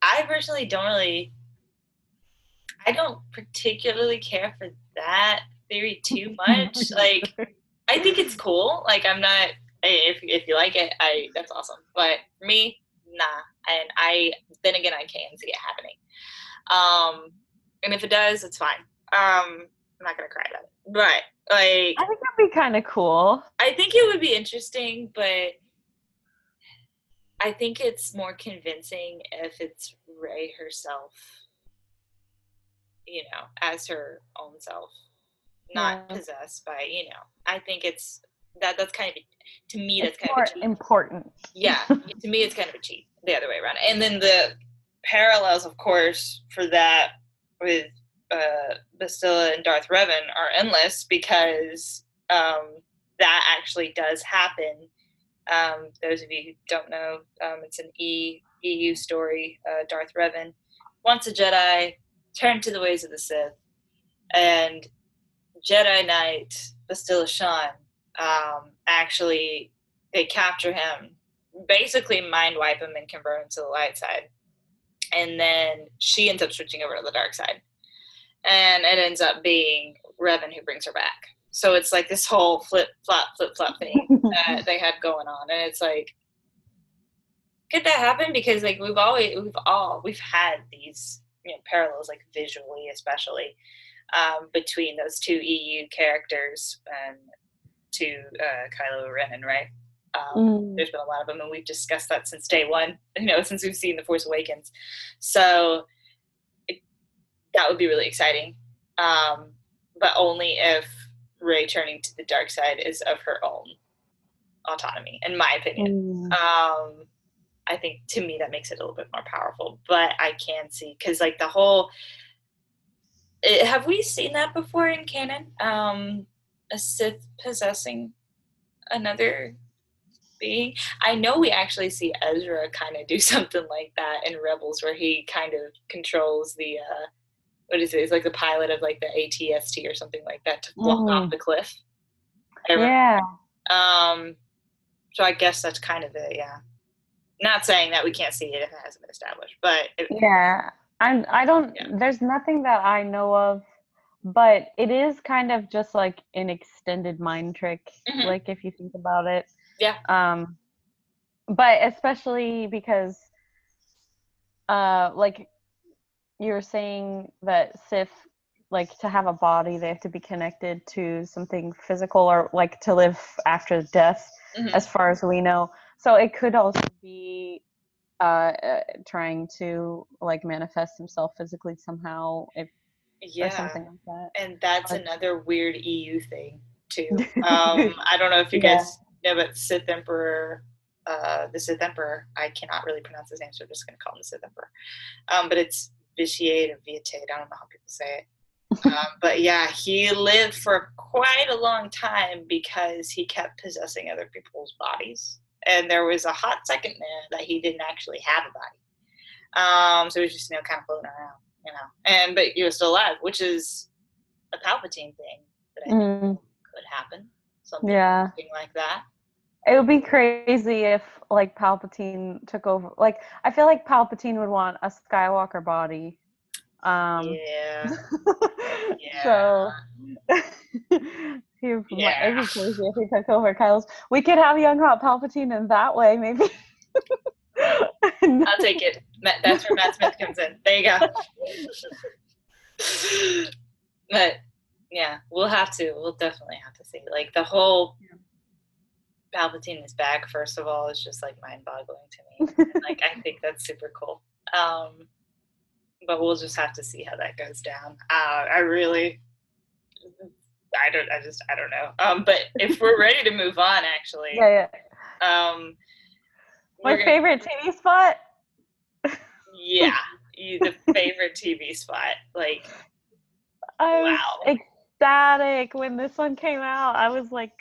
I personally don't really, I don't particularly care for that theory too [LAUGHS] much. like, I think it's cool. Like I'm not if if you like it, I that's awesome. But for me, nah. And I then again I can see it happening. Um and if it does, it's fine. Um I'm not gonna cry about it. But like i think that'd be kind of cool I think it would be interesting, but I think it's more convincing if it's Rey herself, you know, as her own self, not Yeah. possessed by, you know. I think it's that that's kind of to me that's it's kind of a cheat. important yeah, [LAUGHS] to me it's kind of a cheat the other way around. And then the parallels, of course, for that with uh, Bastila and Darth Revan are endless because um, that actually does happen. Um, those of you who don't know, um, it's an e, EU story. Uh, Darth Revan, once a Jedi, turned to the ways of the Sith, and Jedi Knight Bastila Shan um, actually they capture him, basically mind wipe him and convert him to the light side, and then she ends up switching over to the dark side, and it ends up being Revan who brings her back. So it's like this whole flip flop flip flop thing [LAUGHS] that they had going on, and it's like, could that happen? Because like we've always we've all we've had these you know parallels like visually especially um, between those two EU characters and to uh, Kylo Ren, right? Um, Mm. There's been a lot of them, and we've discussed that since day one. [LAUGHS] You know, since we've seen The Force Awakens, so it, that would be really exciting. Um, but only if Rey turning to the dark side is of her own autonomy, in my opinion. Mm. Um, I think to me that makes it a little bit more powerful. But I can see because like the whole. eh, have we seen that before in canon? Um, a Sith possessing another being. I know we actually see Ezra kind of do [LAUGHS] something like that in Rebels, where he kind of controls the uh, what is it? It's like the pilot of like the ATST or something like that to walk off Mhm. the cliff. Yeah. um, so I guess that's kind of it, yeah. Not saying that we can't see it if it hasn't been established, but it, Yeah. I'm I don't Yeah. there's nothing that I know of, but it is kind of just like an extended mind trick, Mhm. like if you think about it. Yeah. Um but especially because uh like you were saying that Sith like to have a body they have to be connected to something physical or like to live after death Mhm. as far as we know so it could also be uh, uh trying to like manifest himself physically somehow if or something like that And that's Like- another weird EU thing too. [LAUGHS] Um, I don't know if you Yeah. guys know, but Sith Emperor, uh, the Sith Emperor, I cannot really pronounce his name, so I'm just going to call him the Sith Emperor. Um, but it's Vitiate or Vitiate. I don't know how people say it. [LAUGHS] um, but yeah, he lived for quite a long time because he kept possessing other people's bodies. And there was a hot second there that he didn't actually have a body. Um, so he was just, you know, kind of floating around, you know. And but he was still alive, which is a Palpatine thing that I think Mm, could happen. Something yeah something like that. It would be crazy if like palpatine took over like i feel like palpatine would want a skywalker body um yeah. [LAUGHS] so [LAUGHS] he would, Yeah. it'd be crazy if he took over kylo's we could have young hot palpatine in that way maybe [LAUGHS] I'll take it. That's where Matt Smith comes in. There you go. but yeah, we'll have to. We'll definitely have to see. Like the whole Palpatine is back. First of all, is just like mind-boggling to me. Like I think [LAUGHS] that's super cool. Um, but we'll just have to see how that goes down. Uh, I really, I don't. I just. I don't know. Um, but if we're ready to move on, actually, yeah yeah um, my gonna- favorite tv spot Yeah, [LAUGHS] you, the favorite TV spot. Like, I was Wow. ecstatic when this one came out. I was like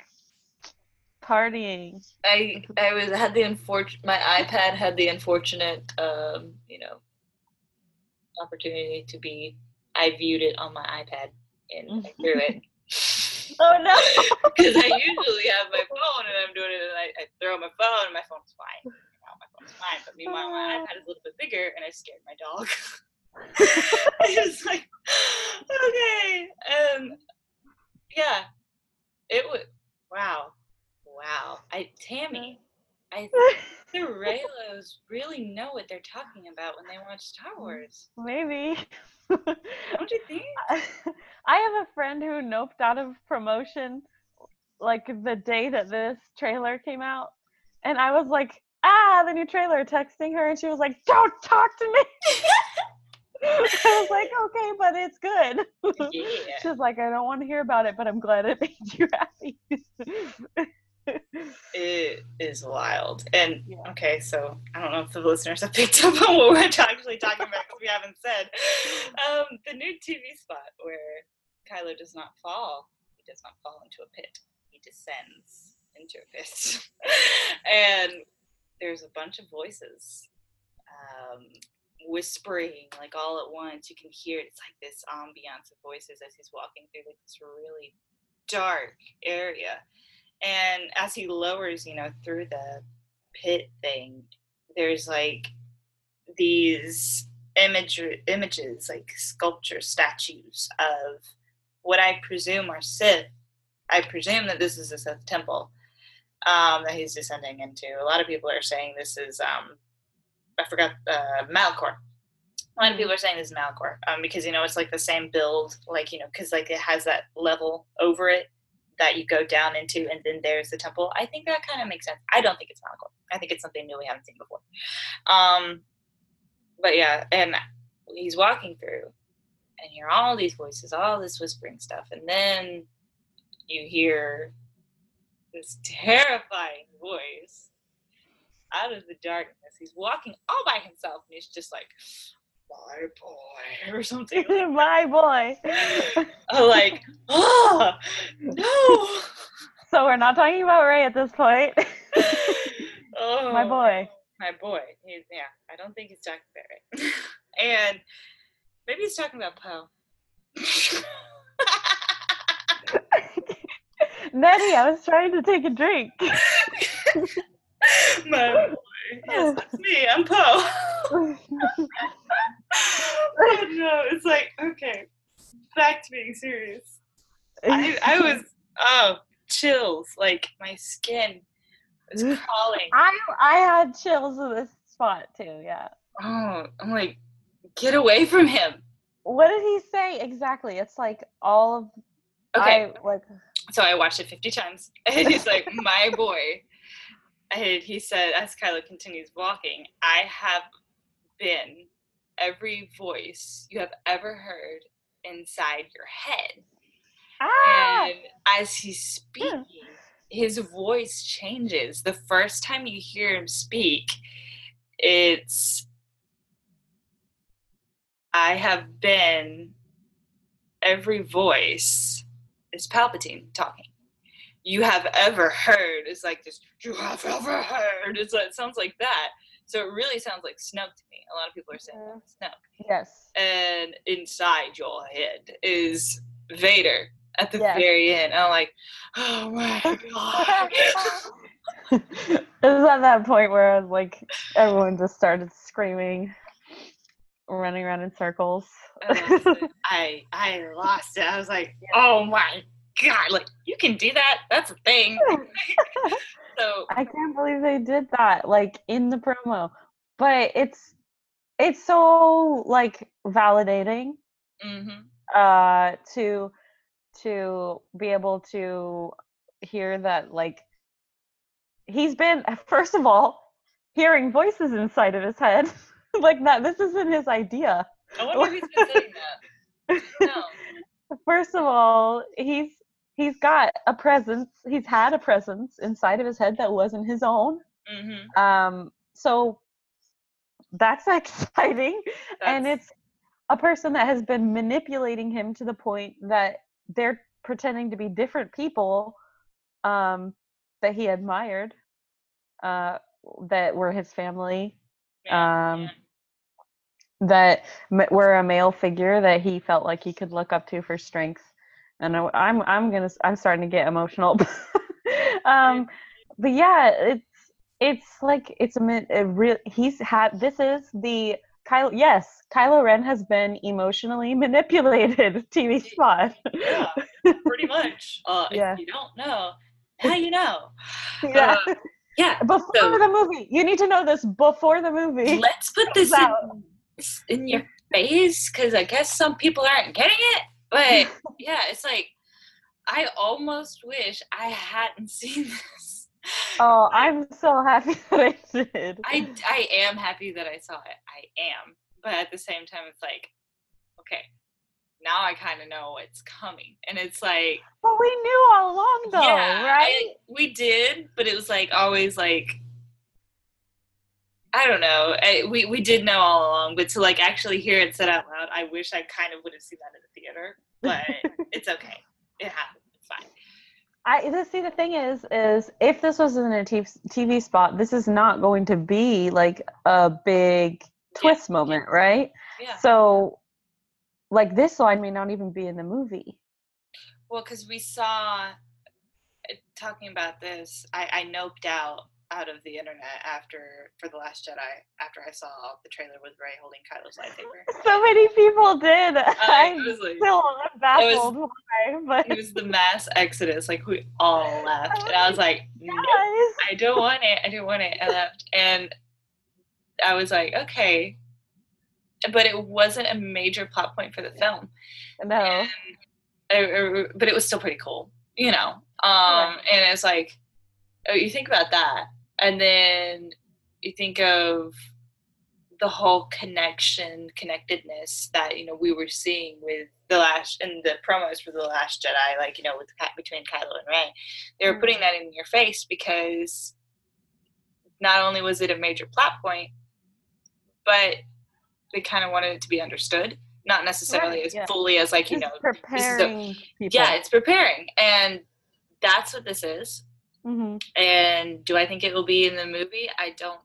partying. I I was had the unfortunate. My iPad had the unfortunate, um, you know, opportunity to be. I viewed it on my iPad and I [LAUGHS] threw it. Oh no! [LAUGHS] Because I usually have my phone and I'm doing it and I, I throw my phone and my phone's fine. You know, my phone's fine. But meanwhile, my iPad is a little bit bigger and I scared my dog. [LAUGHS] I was like, okay. And yeah, it would, wow. Wow. I, Tammy, I think [LAUGHS] the Reylos really know what they're talking about when they watch Star Wars. Maybe. Don't you think? [LAUGHS] I have a friend who noped out of promotion like the day that this trailer came out. And I was like, ah, the new trailer, texting her, and she was like, don't talk to me. [LAUGHS] I was like, okay, but it's good. Yeah. She's like, I don't want to hear about it, but I'm glad it made you happy. Is wild. And Yeah. okay, so I don't know if the listeners have picked up on what we're actually talking about because we haven't said. Um, the new TV spot where Kylo does not fall. He does not fall into a pit. He descends into a pit. [LAUGHS] and there's a bunch of voices um, whispering like all at once. You can hear it. It's like this ambiance of voices as he's walking through like this really dark area and as he lowers you know through the pit thing there's like these image images like sculpture statues of what i presume are sith. I presume that this is a sith temple um, that he's descending into. A lot of people are saying this is um, i forgot uh, Malachor a lot of people are saying this is Malachor um, because you know it's like the same build like you know because like it has that level over it that you go down into, and then there's the temple. I think that kind of makes sense. I don't think it's Malachor. I think it's something new we haven't seen before. Um, but yeah, and he's walking through, and hear all these voices, all this whispering stuff, and then you hear this terrifying voice out of the darkness. He's walking all by himself, and he's just like, "My boy," [LAUGHS] or something. [LAUGHS] My boy. I'm like, oh no. [LAUGHS] so we're not talking about Rey at this point. Oh, My boy. My boy. He's yeah. I don't think he's talking about rey and maybe he's talking about Poe. Nettie, I was trying to take a drink. My boy. Yes, that's me. I'm Poe. Oh, no, it's like okay. Back to being serious. I, I was oh chills. Like my skin was [LAUGHS] crawling. I I had chills in this spot too. Yeah. Oh, I'm like, get away from him. What did he say exactly? It's like all of Okay. I, like So I watched it 50 times, [LAUGHS] and he's like, my [LAUGHS] boy. And he said, as Kylo continues walking, I have been every voice you have ever heard inside your head. ah, And as he's speaking, his voice changes. The first time you hear him speak, it's I have been every voice is Palpatine talking. You have ever heard is like this. You have ever heard. It's it sounds like that. So it really sounds like Snoke to me. A lot of people are saying Mhm. Snoke. yes. And inside your head is Vader at the Yes. very end. I'm like, oh my [LAUGHS] god. it was at that point where I was like, everyone just started screaming, running around in circles. It. [LAUGHS] I I lost it. I was like, oh my god, like you can do that. That's a thing. [LAUGHS] so [LAUGHS] I can't believe they did that, like in the promo. But it's it's so like validating mhm. uh to to be able to hear that like he's been [LAUGHS] first of all hearing voices inside of his head like that this isn't his idea I wonder who's been saying that. No. first of all he's he's got a presence he's had a presence inside of his head that wasn't his own Mhm. um so that's [LAUGHS] exciting and it's a person that has been manipulating him to the point that they're pretending to be different people um that he admired uh that were his family Yeah, um, yeah. that m- were a male figure that he felt like he could look up to for strength and I- i'm i'm gonna i'm starting to get emotional [LAUGHS] um but yeah it's it's like it's a, a real he's had this is the Kylo yes Kylo Ren has been emotionally [LAUGHS] manipulated [LAUGHS] TV spot Yeah, pretty much. Uh, Yeah. If you don't know, how you know? yeah Uh, yeah. before so- the movie you need to know this before the movie Let's put this in, in your face because I guess some people aren't getting it. But [LAUGHS] yeah, it's like I almost wish I hadn't [LAUGHS] seen this. oh I'm so happy [LAUGHS] that I did I I am happy that I saw it. I am, but at the same time, it's like, okay, now I kind of know what's coming, and it's like, but we knew all along though yeah, right I- we did, but it was like always like. I don't know. I, we we did know all along, but to like actually hear it said out loud, I wish I kind of would have seen that in the theater. But [LAUGHS] it's okay. It happened. It's fine. I see the thing is is if this was in a TV, spot, this is not going to be like a big twist moment, right? Yeah. So like this line may not even be in the movie. Well, because we saw uh, talking about this, I, I noped out out of the internet after for the Last Jedi after I saw the trailer with Rey holding Kylo's lightsaber. [LAUGHS] So many people did. I [LAUGHS] I'm was like- still baffled why, but It was the mass exodus, like we all [LAUGHS] left, and I was like, nope, I don't want it. I don't want it. I left, and I was like, okay, but it wasn't a major plot point for the film. no. and, uh, but it was still pretty cool, you know. Um, and it's like, oh, you think about that, and then you think of the whole connection, connectedness that you know we were seeing with the last and the promos for the Last Jedi, like you know, with between Kylo and Rey, they were putting mm. that in your face because not only was it a major plot point, but they kind of wanted it to be understood, not necessarily Right, as yeah. fully as like you It's know this is a- preparing people. yeah, it's preparing, and that's what this is. Mm-hmm. And do I think it will be in the movie? I don't.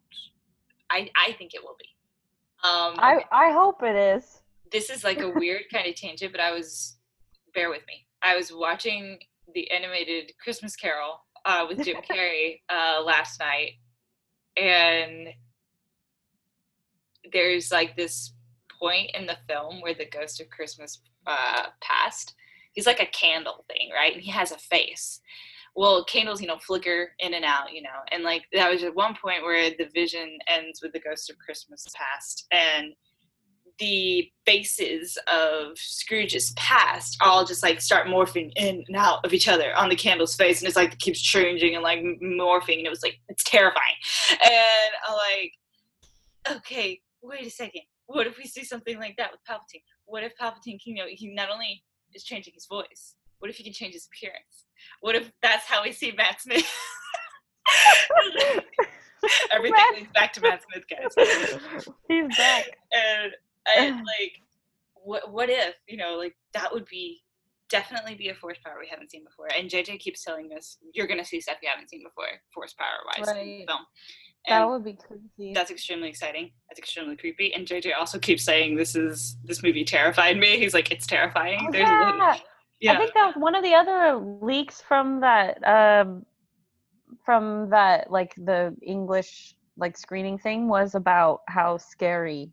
I I think it will be. Um, I I hope it is. this is like a [LAUGHS] weird kind of tangent, but I was bear with me. I was watching the animated Christmas Carol uh, with Jim [LAUGHS] Carrey uh, last night, and there's like this point in the film where the ghost of Christmas uh, past. He's like a candle thing, right? And he has a face. Well, candles, you know, flicker in and out, you know, and like that was at one point where the vision ends with the ghost of Christmas past, and the faces of Scrooge's past all just like start morphing in and out of each other on the candle's face, and it's like it keeps changing and like morphing, and it was like it's terrifying. And I'm like, okay, wait a second. What if we see something like that with Palpatine? What if Palpatine, you know, he not only is changing his voice, what if he can change his appearance? What if that's how we see Matt Smith? [LAUGHS] Everything Matt- leads back to Matt Smith, guys [LAUGHS] He's back. and I like what what if you know like that would be definitely be a force power we haven't seen before and jj keeps telling us you're gonna see stuff you haven't seen before force power wise in the Right. film That would be creepy. that's extremely exciting that's extremely creepy and jj also keeps saying this is this movie terrified me he's like it's terrifying Oh, There's a little- yeah. Yeah I think that was one of the other leaks from that um from that like the English like screening thing was about how scary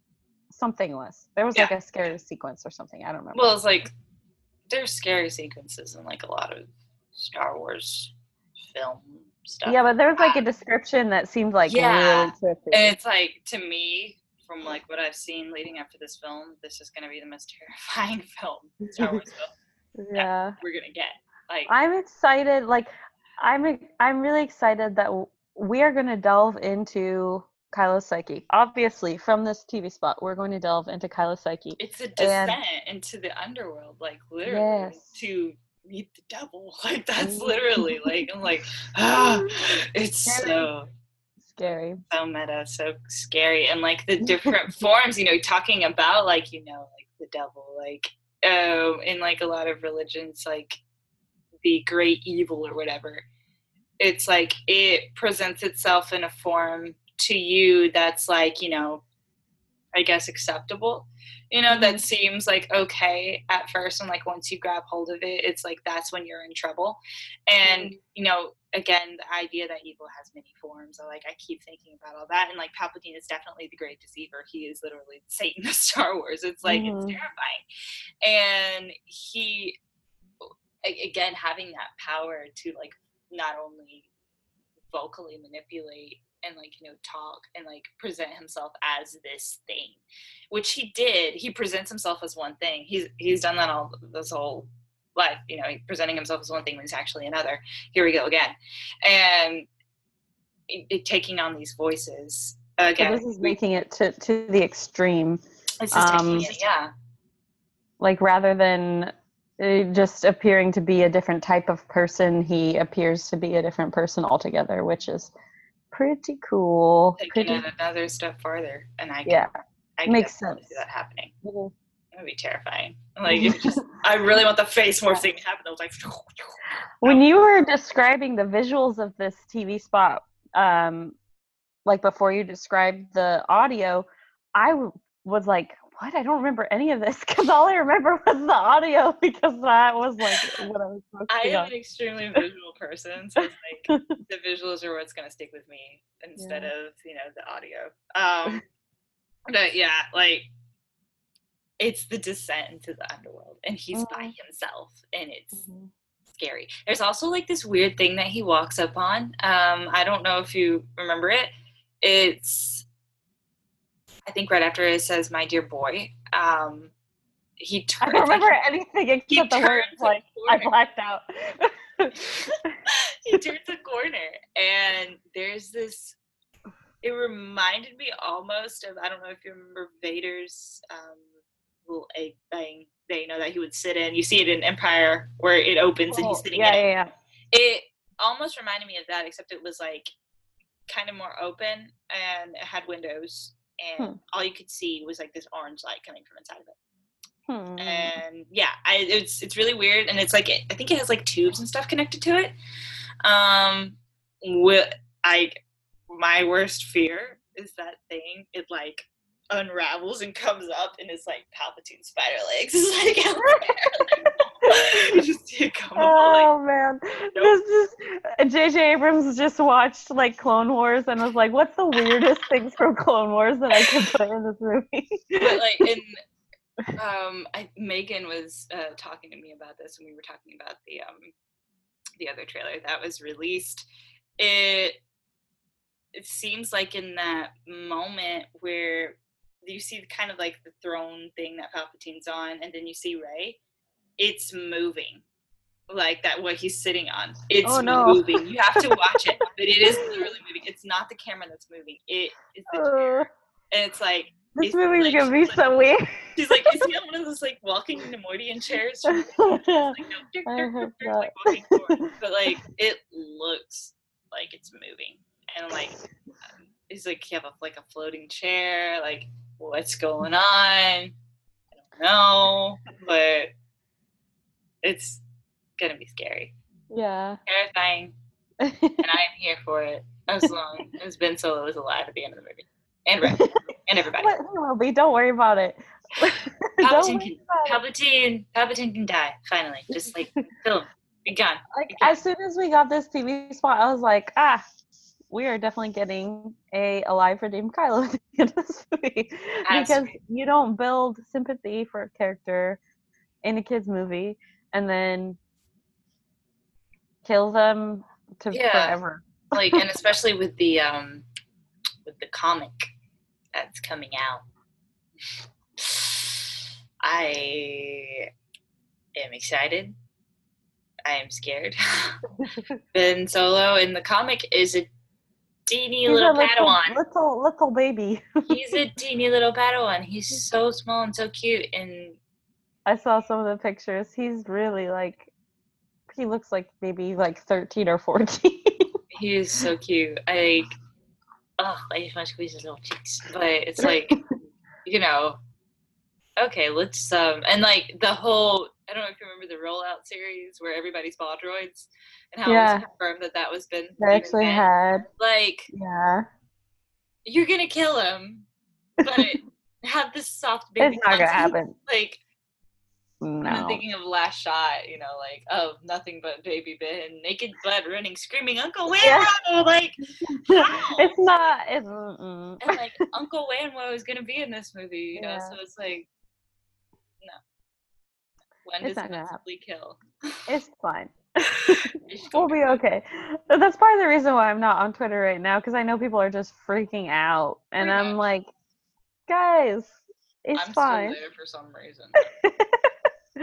something was. There was like a scary sequence or something. I don't remember. well it's like there's scary sequences in like a lot of star wars film stuff yeah, but there was like a description that seemed like Yeah. really trippy. And it's like to me, from like what I've seen leading up to this film, this is gonna be the most [LAUGHS] terrifying film Star Wars film yeah. we're gonna get. Like I'm excited. Like, I'm I'm really excited that we are to delve into Kylo's psyche. Obviously, from this TV spot, we're going to delve into Kylo's psyche. it's a And- descent into the underworld, like literally Yes. to meet the devil. [LAUGHS] Like that's Mhm. literally like I'm like [LAUGHS] ah, it's Scary. so Scary. so meta, so scary, and like the [LAUGHS] different forms, you know, talking about like you know like the devil, like um, in like a lot of religions, like the great evil or whatever. It's like it presents itself in a form to you that's like you know, I guess acceptable. You know, that seems like okay at first, and like once you grab hold of it, it's like that's when you're in trouble. And you know, again, the idea that evil has many forms. I like I keep thinking about all that, and like Palpatine is definitely the great deceiver. He is literally [LAUGHS] Satan of Star Wars. It's like it's Mhm. terrifying, and he again having that power to like not only vocally manipulate and like you know talk and like present himself as this thing which he did. He presents himself as one thing. He's he's done that all this whole life you know presenting himself as one thing when he's actually another. Here we go again. And it, it taking on these voices So again. this is making it to, to the extreme. this is taking um, it, yeah. Like rather than uh, just appearing to be a different type of person, he appears to be a different person altogether, which is pretty cool. taking Pretty, it another step farther and i can, yeah. I can makes definitely see that happening Mhm. it would be terrifying like [LAUGHS] just i really want the face morph thing to happen i was like [LAUGHS] When you were describing the visuals of this TV spot, um, like before you described the audio, I w- was like, "What? I don't remember any of this because all I remember [LAUGHS] was the audio because that was like what I was I am on." an extremely visual person, so it's like [LAUGHS] the visuals are what's gonna stick with me instead of you know the audio. Um, [LAUGHS] but yeah, like it's the descent into the underworld, and he's by Mhm. himself, and it's Mhm. scary. There's also like this weird thing that he walks up on. Um, I don't know if you remember it. It's I think right after it says "My dear boy." Um, he I turns. don't remember [LAUGHS] anything except the words. Like I blacked out. [LAUGHS] he turns a corner and there's this it reminded me almost of i don't know if you remember vader's um little egg thing that you know that he would sit in you see it in empire where it opens and he's Oh, sitting yeah, in it yeah, yeah. it almost reminded me of that except it was like kind of more open and it had windows and Hmm. all you could see was like this orange light coming from inside of it Hmm. and yeah I, it's it's really weird and it's like i think it has like tubes and stuff connected to it um will I my worst fear is that thing it like unravels and comes up and it's like Palpatine spider legs. [LAUGHS] It's like out [LAUGHS] you just see it come Oh like, man, this is J.J. Abrams just watched like Clone Wars and was like, "What's the weirdest things from Clone Wars that I could put in this movie?" but like [LAUGHS] in um I, megan was uh, talking to me about this when we were talking about the um the other trailer that was released it it seems like in that moment where you see kind of like the throne thing that palpatine's on and then you see rey it's moving like that what he's sitting on it's Oh, no. moving you have to watch it but it is [LAUGHS] literally moving it's not the camera that's moving it is the chair Uh, and it's like this movie's like- gonna be so weird. She's like, is he on one of those like walking Neimoidian chairs? [LAUGHS] Like, no, dick, I dick, hope dick, dick, like walking forward. [LAUGHS] But like, it looks like it's moving, and like, um, he's like, you have a like a floating chair. Like, what's going on? I don't know, but it's gonna be scary, yeah. terrifying, and I am here for it. As long as Ben Solo is alive at the end of the movie, and Rey, and [LAUGHS] everybody. But he will be. Don't worry about it. [LAUGHS] Palpatine can. Palpatine, Palpatine can die finally. Just like [LAUGHS] him, be gone. Like as soon as we got this TV spot, I was like, ah, we are definitely getting a alive redeemed Kylo at the end of this movie to because you don't build sympathy for a character in a kids movie and then kill them to Yeah. forever. Like, and [LAUGHS] especially with the um, with the comic that's coming out, I am excited. I am scared. [LAUGHS] ben Solo in the comic is a teeny little little, Padawan. little little baby. He's a [LAUGHS] teeny little Padawan. He's so small and so cute, and I saw some of the pictures. He's really like he looks like maybe like 13 or 14. [LAUGHS] he is so cute. I like, oh, I just want to squeeze his little cheeks, but it's [LAUGHS] like, you know, okay, let's um, and like the whole. I don't know if you remember the rollout series where everybody's ball droids and how it was confirmed that that was been they actually had like yeah. you're gonna kill him, but [LAUGHS] have this soft baby. It's not gonna happen. Like I'm thinking of last shot, you know, like of nothing but baby Ben, naked butt running, screaming, Uncle [LAUGHS] Wanwo, like [LAUGHS] how? it's not. It's, mm-mm. and like Uncle Wanwo is gonna be in this movie, you know, Yeah. so it's like no. When It's does simply kill? It's fine. [LAUGHS] We'll be okay. That's part of the reason why I'm not on Twitter right now because I know people are just freaking out, and Pretty I'm much. like, guys, it's I'm fine. still there for some reason. [LAUGHS]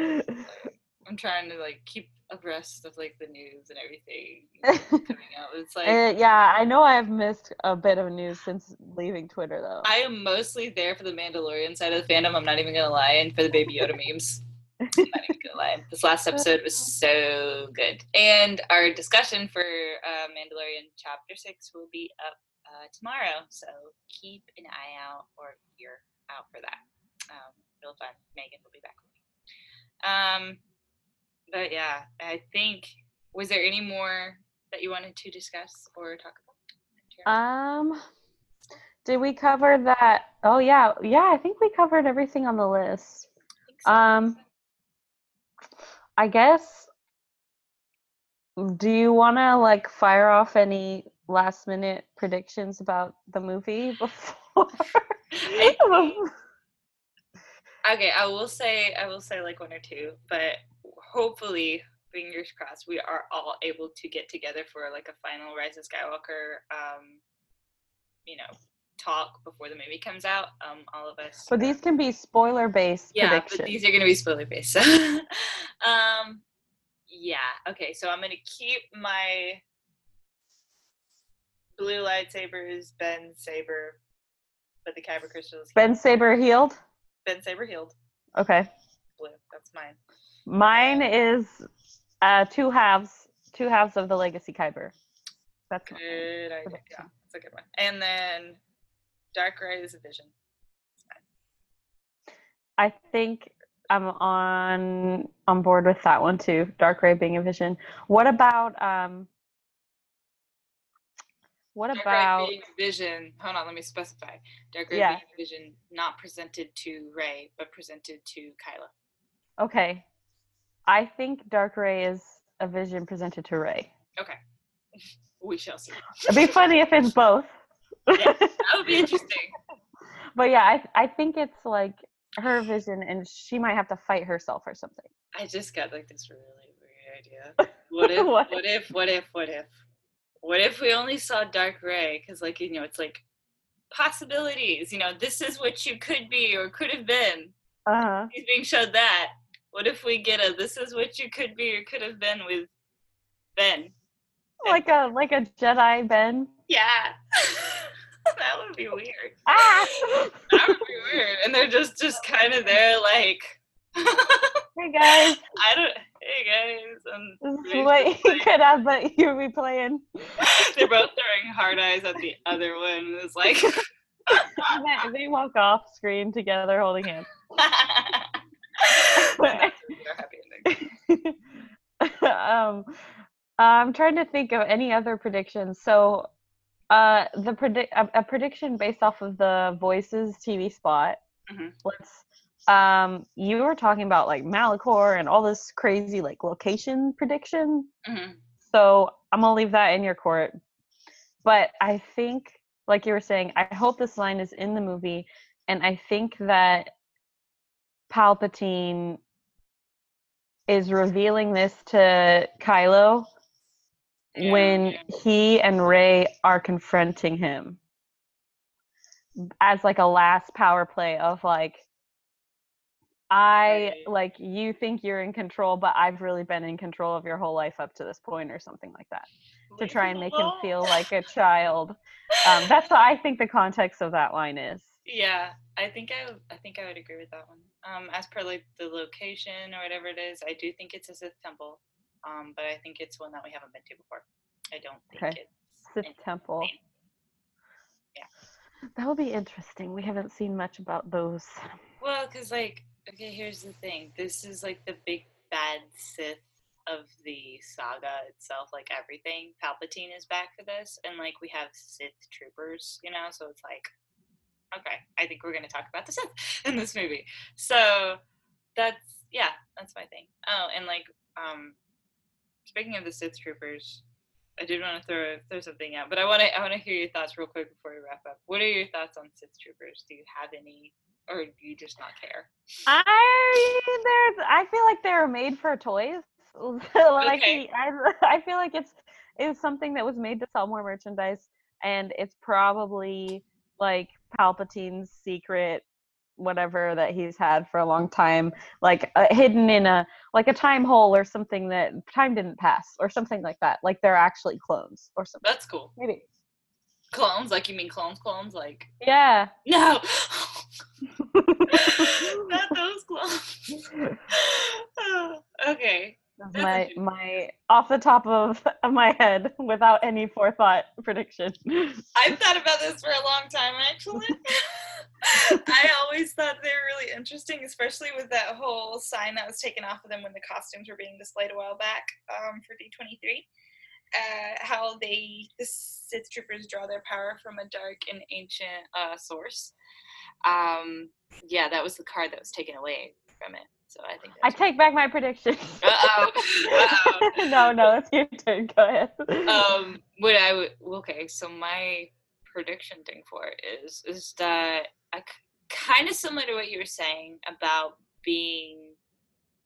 I'm trying to like keep abreast of like the news and everything [LAUGHS] coming out. It's like Uh, yeah, I know I've missed a bit of news since leaving Twitter though. I am mostly there for the Mandalorian side of the fandom. I'm not even gonna lie, and for the Baby Yoda memes. I'm not even gonna lie. This last episode was so good, and our discussion for uh, Mandalorian Chapter Six will be up uh, tomorrow. So keep an eye out or ear out for that. Um, real fun. Megan will be back. Um, but yeah, I think was there any more that you wanted to discuss or talk about? Um, did we cover that? Oh yeah, yeah. I think we covered everything on the list. Um, I guess. Do you want to like fire off any last minute predictions about the movie [LAUGHS] before? [LAUGHS] Okay, I will say I will say like one or two, but hopefully, fingers crossed, we are all able to get together for like a final Rise of Skywalker, um, you know, talk before the movie comes out. Um, all of us. but these can be spoiler based yeah, predictions. but these are gonna be spoiler based. So, [LAUGHS] um, yeah. Okay, so I'm gonna keep my blue lightsabers, Ben Saber, but the Kyber crystals. ben Saber healed. Ben Saber healed. Okay. Blue. That's mine. Mine is uh, two halves, two halves of the Legacy Kyber. That's. Good idea. Yeah, that's a good one. And then Dark Rey is a vision. I think I'm on on board with that one too. Dark Rey being a vision. What about um? What about vision? Hold on, let me specify. Dark Rey Yeah. vision, not presented to Rey, but presented to Kylo. okay? I think Dark Rey is a vision presented to Rey. Okay, [LAUGHS] we shall see. It'd be funny if it's both. Yeah, that would be [LAUGHS] interesting. but yeah, I I think it's like her vision, and she might have to fight herself or something. I just got like this really weird idea. [LAUGHS] What if? What? what? if? What if? What if? What if we only saw Dark Rey? Because like you know, it's like possibilities. You know, this is what you could be or could have been. Uh huh. He's being showed that. What if we get a this is what you could be or could have been with Ben? Like a like a Jedi Ben. Yeah. [LAUGHS] that would be weird. Ah! [LAUGHS] That would be weird. And they're just just kind of there like [LAUGHS] hey guys, I don't hey guys and this is what you could have, but you'll be playing. [LAUGHS] they're both throwing hard eyes at the other one. It's like [LAUGHS] they, walk off screen together holding hands. [LAUGHS] They're happy ending. um, I'm trying to think of any other predictions. So, uh, the predict a, a prediction based off of the Voices TV spot. Mhm. Let's. Um, you were talking about like Malachor and all this crazy like location prediction. Mhm. So I'm gonna leave that in your court. But I think, like you were saying, I hope this line is in the movie, and I think that Palpatine is revealing this to Kylo Yeah, when yeah. he and Rey are confronting him as like a last power play of like I like you think you're in control, but I've really been in control of your whole life up to this point, or something like that, to try and make him feel like a child. Um, that's what I think the context of that line is. Yeah, I think I would- I think I would agree with that one. Um, as per like the location or whatever it is, I do think it's a Sith temple. Um, but I think it's one that we haven't been to before. I don't think Okay. it's Sith Temple. Yeah. That will be interesting. We haven't seen much about those. Well, because like, okay, here's the thing. This is like the big bad Sith of the saga itself. Like everything, Palpatine is back for this, and like we have Sith troopers, you know. So it's like, okay, I think we're gonna talk about the Sith [LAUGHS] in this movie. So that's yeah, that's my thing. Oh, and like, um, speaking of the Sith troopers. I did want to throw throw something out, but I want to I want to hear your thoughts real quick before we wrap up. What are your thoughts on Sith troopers? Do you have any, or do you just not care? I there's I feel like they're made for toys. [LAUGHS] like Okay. I [LAUGHS] I feel like it's it's something that was made to sell more merchandise and it's probably like Palpatine's secret whatever that he's had for a long time like uh, hidden in a like a time hole or something that time didn't pass or something like that like they're actually clones or something That's cool. maybe Clones, like you mean clones, clones, like yeah no, [LAUGHS] not those clones. [SIGHS] okay, That's my my off the top of, of my head without any forethought prediction. [LAUGHS] I've thought about this for a long time, actually. [LAUGHS] I always thought they were really interesting, especially with that whole sign that was taken off of them when the costumes were being displayed a while back um, for D23. Uh, how they, the Sith troopers, draw their power from a dark and ancient uh, source. Um, yeah, that was the card that was taken away from it. So I think. I take back my prediction. Uh-oh. Uh-oh. [LAUGHS] no, no, it's your turn. Go ahead. um what i would okay so my prediction thing for it is is that i kind of similar to what you were saying about being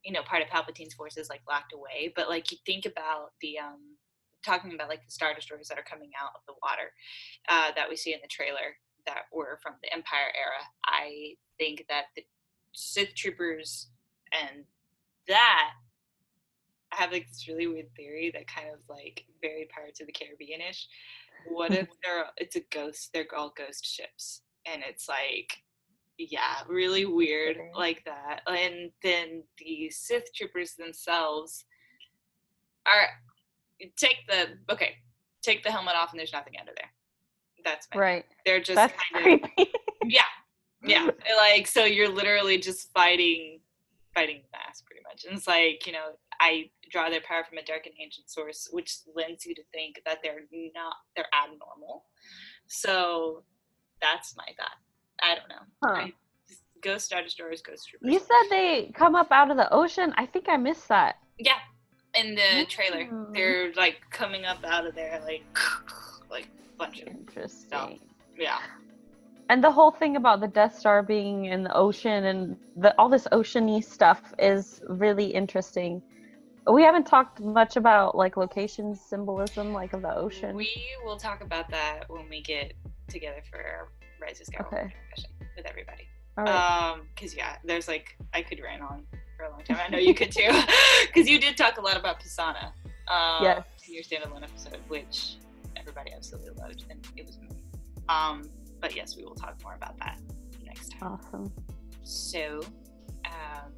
you know part of palpatine's forces like locked away but like you think about the um talking about like the star destroyers that are coming out of the water uh, that we see in the trailer that were from the empire era i think that the sith troopers and that I have like this really weird theory that kind of like very Pirates of the Caribbean-ish. What if [LAUGHS] they're it's a ghost? They're all ghost ships, and it's like, yeah, really weird like that. And then the Sith troopers themselves are take the okay, take the helmet off, and there's nothing under there. That's Right. They're just That's kind of [LAUGHS] yeah yeah [LAUGHS] like so you're literally just fighting fighting the mask pretty much and it's like you know i draw their power from a dark and ancient source, which lends you to think that they're not they're abnormal. So that's my thought. I don't know. Huh. I, Ghost Star Destroyers, Ghost Troopers. You said they come up out of the ocean. I think I missed that. Yeah, in the trailer, Mm. they're like coming up out of there, like [LAUGHS] like bunch of Interesting. yeah. And the whole thing about the Death Star being in the ocean and the all this oceany stuff is really interesting. We haven't talked much about like location symbolism, like of the ocean. We will talk about that when we get together for our Rise of Skywalker Okay. discussion with everybody. All right. Um, because yeah, there's like I could rant on for a long time. I know you could too, [LAUGHS] because you did talk a lot about Pasaana. Um, Yes. in your standalone episode, which everybody absolutely loved, and it was amazing. Um, but yes, we will talk more about that next time. awesome. So, um,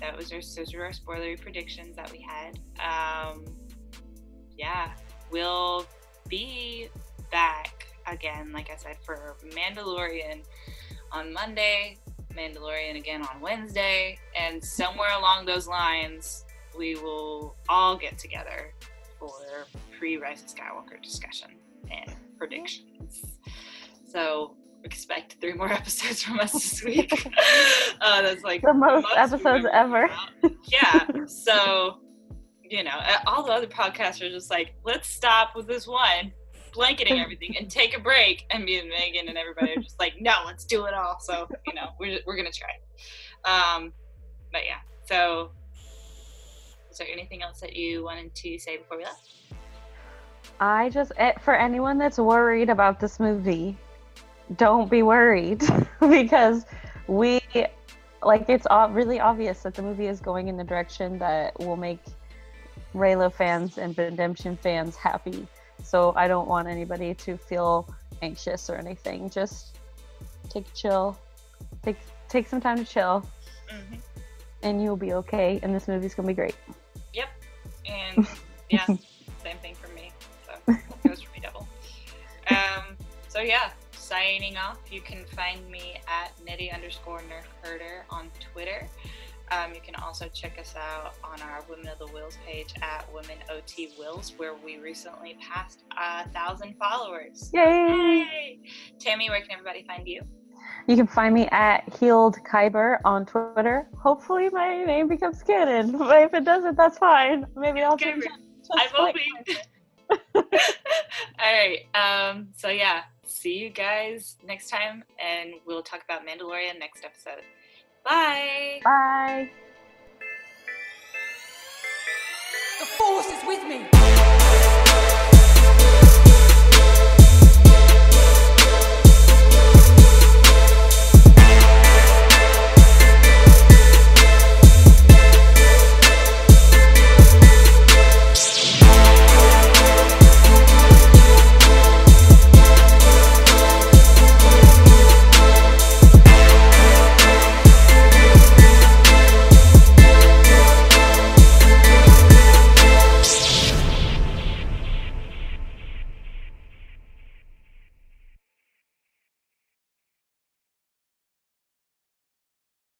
that was our those were our spoilery predictions that we had. Um, yeah, we'll be back again, like I said, for Mandalorian on Monday, Mandalorian again on Wednesday, and somewhere along those lines, we will all get together for pre Rise of Skywalker discussion and predictions. So expect three more [LAUGHS] episodes from us this week. [LAUGHS] uh, that's like The most episodes ever ever. put out. yeah. [LAUGHS] So you know, all the other podcasts are just like, let's stop with this one, blanketing everything, and take a break. And me and Megan and everybody are just like, no, let's do it all. So you know, we're we're gonna try. Um, but yeah. So, is there anything else that you wanted to say before we left? I just eh, for anyone that's worried about this movie, don't be worried [LAUGHS] because we like it's really obvious that the movie is going in the direction that will make Reylo fans and Redemption fans happy. So I don't want anybody to feel anxious or anything. Just take a chill, take take some time to chill, hmm and you'll be okay. And this movie's gonna be great. Yep. And yeah, [LAUGHS] same thing for me. So goes for me double. Um, so yeah, signing off. You can find me at nitty underscore nerf herder on Twitter. Um, you can also check us out on our Women of the Whills page at Women OT Whills, where we recently passed a thousand followers. Yay! Yay! Tammy, where can everybody find you? You can find me at Healed Kyber on Twitter. Hopefully my name becomes canon, but if it doesn't, that's fine. Maybe I'll change it. I Just will be. [LAUGHS] All right. Um, so yeah, see you guys next time, and we'll talk about Mandalorian next episode. Bye. Bye. The Force is with me!